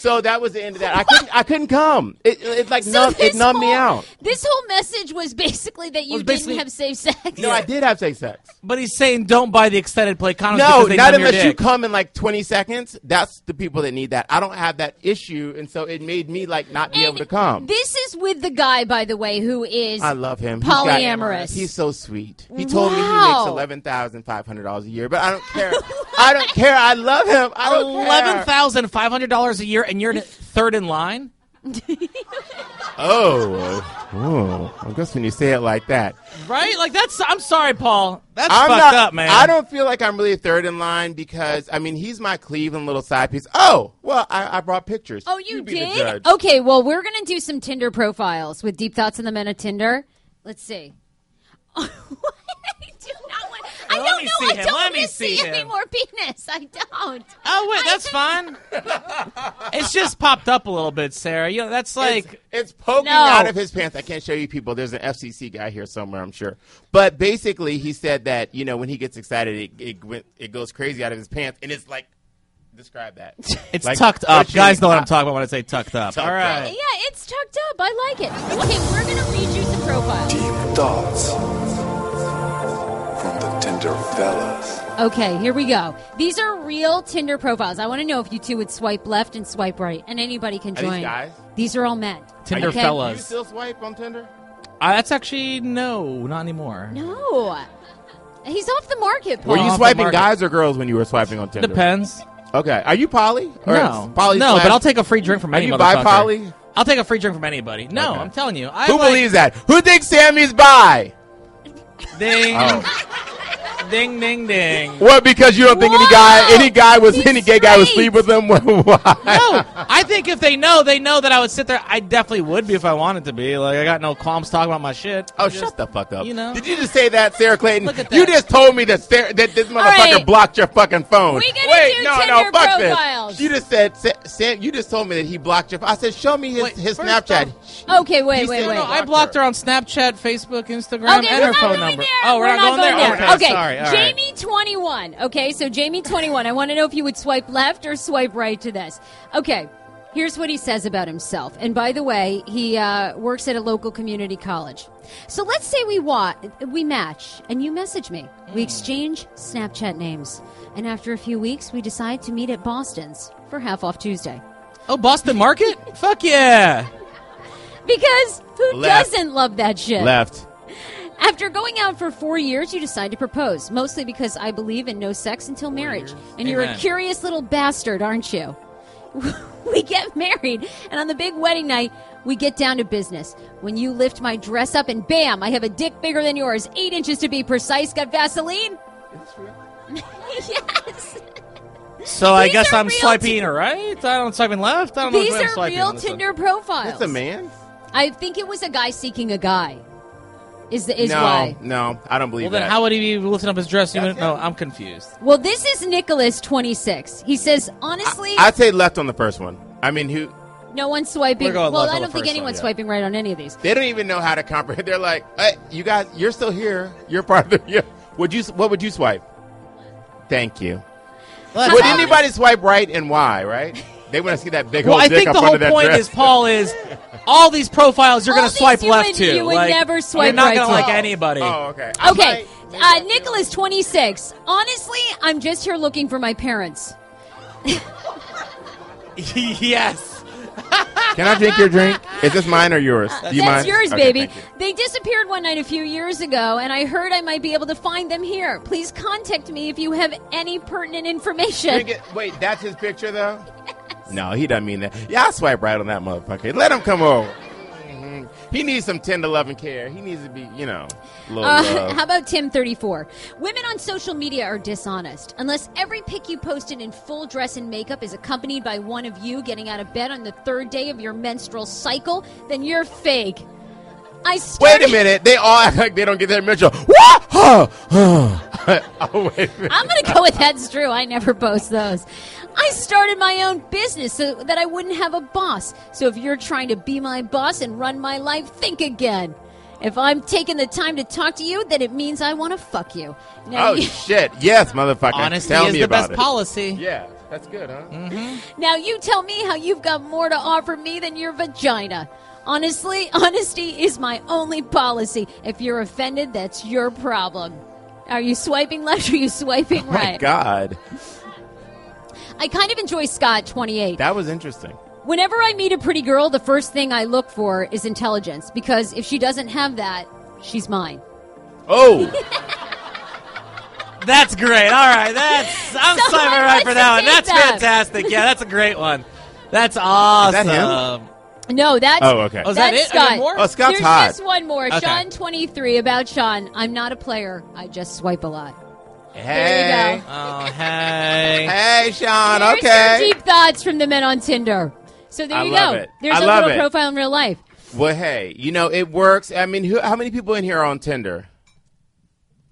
So that was the end of that. I couldn't. I couldn't come. It, it like So numb, it this numbed me out. This whole message was basically that you Was didn't have safe sex. No, I did have safe sex. But he's saying don't buy the extended play condoms No, they not unless you come in like 20 seconds. That's the people that need that. I don't have that issue, and so it made me like not be able to come. This is with the guy, by the way, who is I love him. Polyamorous. He's so sweet. He told me he makes eleven thousand five hundred dollars a year, but I don't <laughs> care. I don't care. I love him. I don't Eleven care. thousand five hundred dollars a year, and you're third in line. <laughs> Oh, oh, I guess when you say it like that, Right? Like that's. I'm sorry, Paul. That's I'm fucked not. up, man. I don't feel like I'm really third in line because I mean he's my Cleveland little side piece. Oh, well, I, I brought pictures. Oh, you, be did? Okay, well, we're going to do some Tinder profiles with Deep Thoughts in the Men of Tinder. Let's see. <laughs> I do not want. Let don't me know. see I him. don't Let me want to see see any more penis. I don't. Oh wait, that's fine. <laughs> it's just popped up a little bit, Sarah. You know, that's like It's, it's poking No. out of his pants. I can't show you people. There's an FCC guy here somewhere, I'm sure. But basically, he said that you know when he gets excited, it it, went, it goes crazy out of his pants, and it's like describe that. <laughs> it's Like, tucked up. you- Guys know what I'm talking about when I say tucked up. Tucked All up. Yeah, it's tucked up. I like it. Okay, we're going to read you some profiles. Deep thoughts from the Tinder fellas. Okay, here we go. These are real Tinder profiles. I want to know if you two would swipe left and swipe right, and anybody can these join. guys? These are all men. Tinder Okay? Do you fellas. still swipe on Tinder? Uh, that's actually no, not anymore. No. He's off the market, Paul. Were you off the swiping market. guys or girls when you were swiping on Tinder? Depends. Okay. Are you poly? Or No, is poly no, slash- but I'll take a free drink from Are any you motherfucker. bi-poly? I'll take a free drink from anybody. No, Okay. I'm telling you. I Who like- believes that? Who thinks Sammy's bi? Ding, Oh. <laughs> ding, ding, ding. What? Because you don't think any guy, any guy was, He's any gay guy would sleep with them? <laughs> Why? No, I think if they know, they know that I would sit there. I definitely would be if I wanted to be. Like I got no qualms talking about my shit. Oh, Just- shut the fuck up! you know. Did you just say that, Sarah Clayton? Look at that. You just told me that Sarah, that this motherfucker right. blocked your fucking phone. We gonna Wait, do no, Tinder no, fuck profiles. this. You just said, Sam. You just told me that he blocked your. I said, show me his Wait, his first Snapchat. Okay, wait, He wait, said wait. no, I blocked her on Snapchat, Facebook, Instagram, Okay, and we're her not phone going number. there. Oh, we're, not, going, there. Okay, sorry. Right. Jamie twenty one. Okay, so Jamie twenty one. I want to know if you would swipe left or swipe right to this. Okay, here's what he says about himself. And by the way, he uh, works at a local community college. So let's say we wa- we match, and you message me. Hmm. We exchange Snapchat names, and after a few weeks, we decide to meet at Boston's for half off Tuesday. Oh, Boston Market? Fuck yeah! <laughs> Because who Left. doesn't love that shit? Left. After going out for four years, you decide to propose, mostly because I believe in no sex until marriage. And you're a curious little bastard, aren't you? <laughs> we get married, and on the big wedding night, we get down to business. When you lift my dress up, and bam, I have a dick bigger than yours, eight inches to be precise. Got Vaseline? <laughs> yes. So I These guess are I'm real swiping Ti- right. I don't swiping left. I don't know These which way I'm are real on one. Tinder profiles. That's a man. I think it was a guy seeking a guy. Is is no, why? no, I don't believe Well, then that. how would he be lifting up his dress? You That's no. I'm confused. Well, this is Nicholas, 26. He says, honestly, I'd say left on the first one. I mean, who? no one's swiping. We're going Well, left I on the don't think first anyone's one, yeah. swiping right on any of these. They don't even know how to comprehend. They're like, hey, you guys, you're still here. You're part of the. Yeah. Would you? What would you swipe? Thank you. Let's Would go. anybody swipe right and why? Right? They want to see that big Well, old I think up the under whole point dress. is, Paul, is all these profiles you're going to swipe left would- to. you would like, never swipe You're not right gonna to. like anybody. Oh, okay. I Okay, uh, Nicholas, 26. Honestly, I'm just here looking for my parents. <laughs> yes. Can I drink your drink? Is this mine or yours? Do you That's mind? yours, Okay, baby. thank you. They disappeared one night a few years ago, and I heard I might be able to find them here. Please contact me if you have any pertinent information. Drink it. Wait, that's his picture though. No, he doesn't mean that. Yeah, I swipe right on that motherfucker. Let him come over. Mhm. He needs some tender loving care. He needs to be, you know, a little Uh, love. <laughs> how about Tim 34? Women on social media are dishonest. Unless every pic you posted in full dress and makeup is accompanied by one of you getting out of bed on the third day of your menstrual cycle, then you're fake. I started, Wait a minute. They all act like they don't get their mental. What? <laughs> Oh, wait a minute. I'm going to go with that's true. I never post those. I started my own business so that I wouldn't have a boss. So if you're trying to be my boss and run my life, think again. If I'm taking the time to talk to you, then it means I want to fuck you. Now, Oh you, shit! Yes, motherfucker. Honesty Tell is me the about best it. policy. Yeah, that's good, huh? Mm-hmm. now you tell me how you've got more to offer me than your vagina. Honestly, honesty is my only policy. If you're offended, that's your problem. Are you swiping left or are you swiping Oh My right? God, I kind of enjoy Scott 28. that was interesting. Whenever I meet a pretty girl, the first thing I look for is intelligence because if she doesn't have that, she's mine. Oh, <laughs> That's great. All right, that's <laughs> I'm Someone swiping right for that one. That's that. fantastic. Yeah, that's a great one. That's awesome. that him? No, that's Oh, okay. Oh, is that that's it? Are there Scott. more? Oh, Scott's There's hot. just one more. Okay. Sean twenty three about Sean. I'm not a player. I just swipe a lot. Hey. There you go. Oh, hey. <laughs> Hey, Sean. There's okay. some deep thoughts from the men on Tinder. So there I you love go. it. There's I a love little it. profile in real life. Well, hey, you know it works. I mean, who, how many people in here are on Tinder?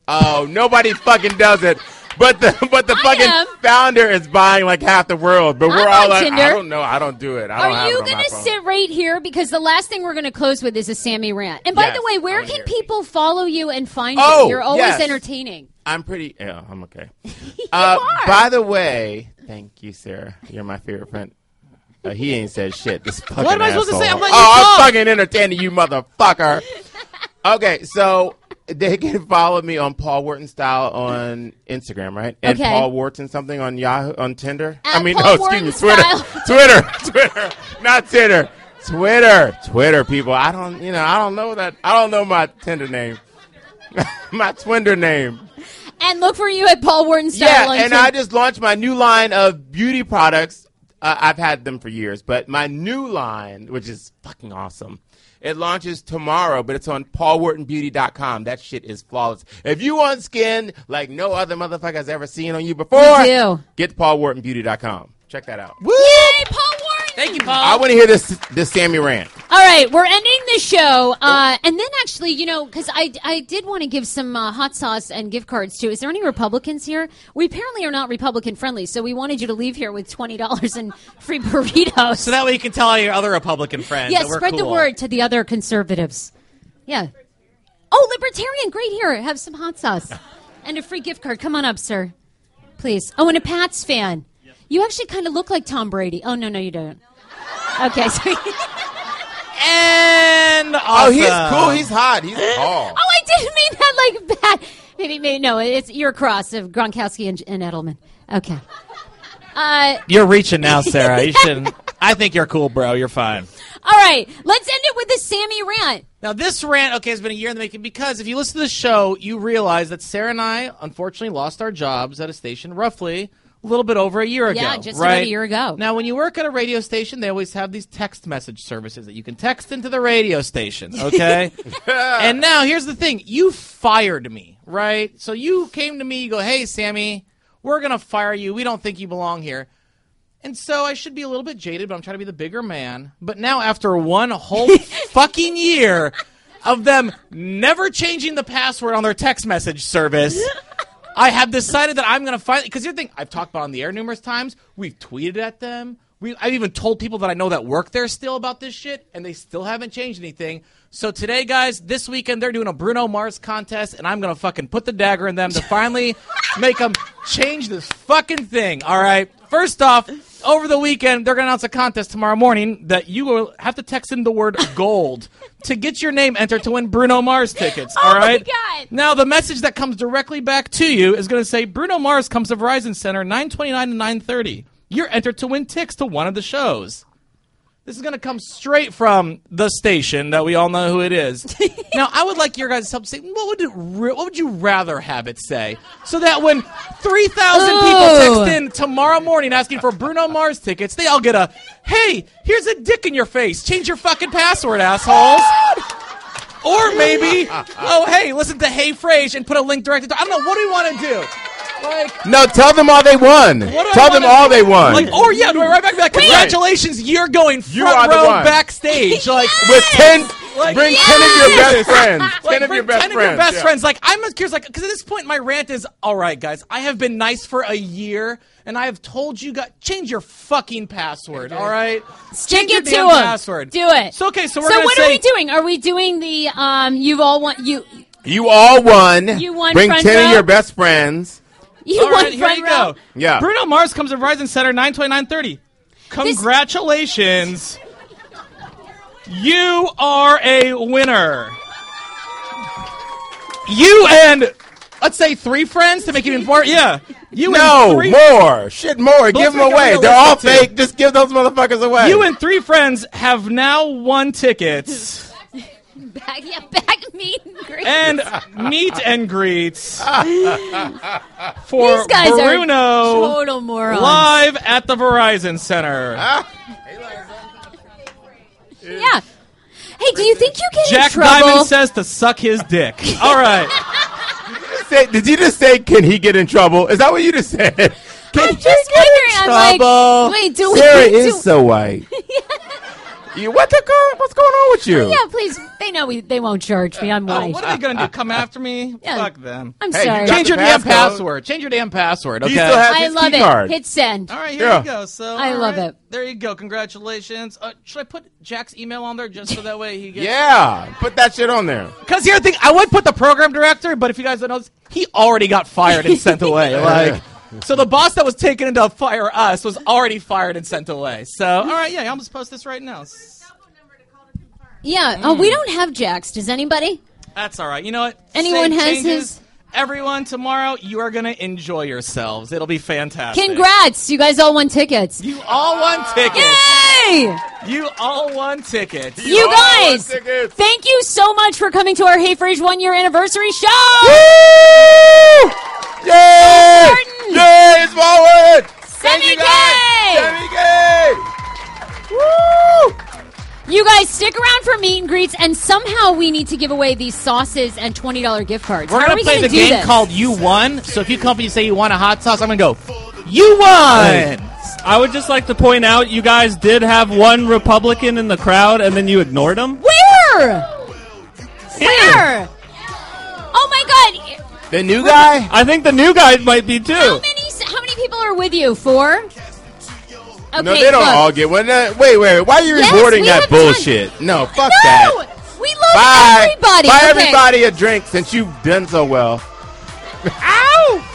Oh, nobody fucking does it. But the <laughs> but the I fucking am. founder is buying like half the world. But we're I'm all on like, Tinder. I don't know. I don't do it. I don't Are have you it on my going to phone. sit right here? Because the last thing we're going to close with is a Sammy rant. And by Yes, the way, where wanna can hear it. people follow you and find Oh, you? You're always yes. entertaining. I'm pretty. Yeah, I'm okay. <laughs> uh, are. by the way, thank you, Sarah. You're my favorite friend. Uh, he ain't said shit. This fucking What am I supposed to say? I'm letting you oh. I'm fucking entertaining you, motherfucker. <laughs> okay, so they can follow me on Paul Wharton style on Instagram, right? And Okay. Paul Wharton something on Yahoo on Tinder. At I mean, Paul no, excuse me, Twitter, <laughs> Twitter, Twitter, not Tinder, Twitter, Twitter. People, I don't, you know, I don't know that. I don't know my Tinder name, <laughs> my Twinder name. And look for you at Paul Wharton Style. Yeah, and. I just launched my new line of beauty products. Uh, I've had them for years, but my new line, which is fucking awesome, it launches tomorrow, but it's on paulwhartonbeauty.com. That shit is flawless. If you want skin like no other motherfucker has ever seen on you before, get to paulwhartonbeauty.com. Check that out. Yay, Paul! Thank you, Paul. I want to hear this this Samy rant. All right, we're ending the show, uh, and then actually, you know, because I, I did want to give some uh, hot sauce and gift cards too. Is there any Republicans here? We apparently are not Republican friendly, so we wanted you to leave here with twenty dollars and free burritos. so that way you can tell all your other Republican friends yeah, that we're spread the word to the other conservatives. Yeah. Oh, libertarian, great here. Have some hot sauce and a free gift card. Come on up, sir, please. Oh, and a Pats fan. You actually kind of look like Tom Brady. Oh no, no, you don't. Okay, so. <laughs> And Oh, he's cool. He's hot. He's <gasps> tall. Oh, I didn't mean that like that. Maybe, maybe no. It's your cross of Gronkowski and, and Edelman. Okay. Uh, You're reaching now, Sarah. You <laughs> shouldn't. I think you're cool, bro. You're fine. all right. Let's end it with the Samy rant. Now, this rant, okay, has been a year in the making because if you listen to the show, you realize that Sarah and I, unfortunately, lost our jobs at a station roughly a little bit over a year ago. Yeah, just about right? a year ago. Now, when you work at a radio station, they always have these text message services that you can text into the radio station, <laughs> okay? and now, here's the thing you fired me, right? So you came to me, you go, hey, Samy, we're going to fire you. We don't think you belong here. And so I should be a little bit jaded, but I'm trying to be the bigger man. But now, after one whole <laughs> fucking year of them never changing the password on their text message service, I have decided that I'm going to finally. Because you think I've talked about on the air numerous times. We've tweeted at them. We, I've even told people that I know that work there still about this shit, and they still haven't changed anything. So today, guys, this weekend they're doing a Bruno Mars contest, and I'm gonna fucking put the dagger in them to finally <laughs> make them change this fucking thing. All right. First off, over the weekend they're gonna announce a contest tomorrow morning that you will have to text in the word <laughs> gold to get your name entered to win Bruno Mars tickets. All Oh my. God. Now the message that comes directly back to you is going to say Bruno Mars comes to Verizon Center 929 to 930. You're entered to win tickets to one of the shows. This is going to come straight from the station that we all know who it is. <laughs> now, I would like your guys' to help say what would it re- what would you rather have it say, so that when three thousand people oh. text in tomorrow morning asking for Bruno Mars tickets, they all get a hey, here's a dick in your face. Change your fucking password, assholes. Or maybe, oh hey, listen to Hey Frase and put a link directly to. I don't know. What do we want to do? Like, No, tell them all they won. what do I Tell them wanna- all they won. Like, or yeah, do I write back? Be like, congratulations, you're going You are front the row one. backstage. Like, <laughs> With ten, Like, bring yes! ten of your best friends. like, ten of your best 10 friends. of your best yeah. friends. Like, I'm just curious, like, because at this point, my rant is, all right, guys, I have been nice for a year, and I have told you guys, change your fucking password, all right? Stick change your it to damn password. Do it. So, okay, so we're so gonna what say, are we doing? Are we doing the um? You've all want you. You all won. You won Bring front ten row? of your best friends. You All won right, here you row. go. Yeah. Bruno Mars comes to Verizon Center 92930. Congratulations. You are a winner. You and let's say three friends to make it even more. Yeah. You No, and three more. Shit, more. Those give them away. They're all realistic, too. fake. Just give those motherfuckers away. You and three friends have now won tickets <laughs> <laughs> Back, yeah, back meet and greet. and uh, meet and greets <laughs> for These guys are Bruno total morons. live at the Verizon Center. <laughs> Yeah. Hey, do you think you get Jack in trouble? Jack Diamond says to suck his dick. All right. Say, did you just say, can he get in trouble? Is that what you just said? Can I'm he just get wondering. in I'm like, trouble? wait, do we? Sarah do, is so white. You, what the go- What's going on with you? yeah, please. They know we, they won't charge me. I'm Oh, white. what are they gonna do? <laughs> Come after me? Yeah. Fuck them. I'm Hey, you sorry. got Change the your damn passcode. password. Change your damn password. He Okay. still has I his love key it. card. Hit send. All right, here Yeah. you go. So I all love right. it. There you go. Congratulations. Uh, should I put Jack's email on there just so that way he gets? Yeah, put that shit on there. Because here's the thing, I would put the program director, but if you guys don't know, this, he already got fired and sent away. <laughs> Like, so the boss that was taken in to fire us was already fired and sent away. So, all right, yeah, I'll just post this right now. Yeah. Oh, we mm. don't have Jacks. Does anybody? That's all right. You know what? Anyone Save has changes. his- Everyone, tomorrow you are gonna enjoy yourselves. It'll be fantastic. Congrats! You guys all won tickets. You all won tickets. Yay! You all won tickets. You all guys, won tickets. thank you so much for coming to our Hey Frase one year anniversary show. Woo! Yay! Martin! Yay, Smallwood! Thank you guys! K! Samy K! Woo! You guys stick around for meet and greets, and somehow we need to give away these sauces and twenty dollar gift cards. We're How gonna we play gonna the do game this? called You Won. So if you come up and you say you want a hot sauce, I'm gonna go. You won. I would just like to point out you guys did have one Republican in the crowd, and then you ignored him. Where? Where? Oh my God! The new guy? I think the new guy might be too. How many? How many people are with you? Four. Okay, no, they don't look. all get one. Uh, wait, wait, why are you Yes, rewarding that have done- bullshit? No, fuck No, that. we love Bye. everybody. Buy Okay. everybody a drink since you've done so well. Ah!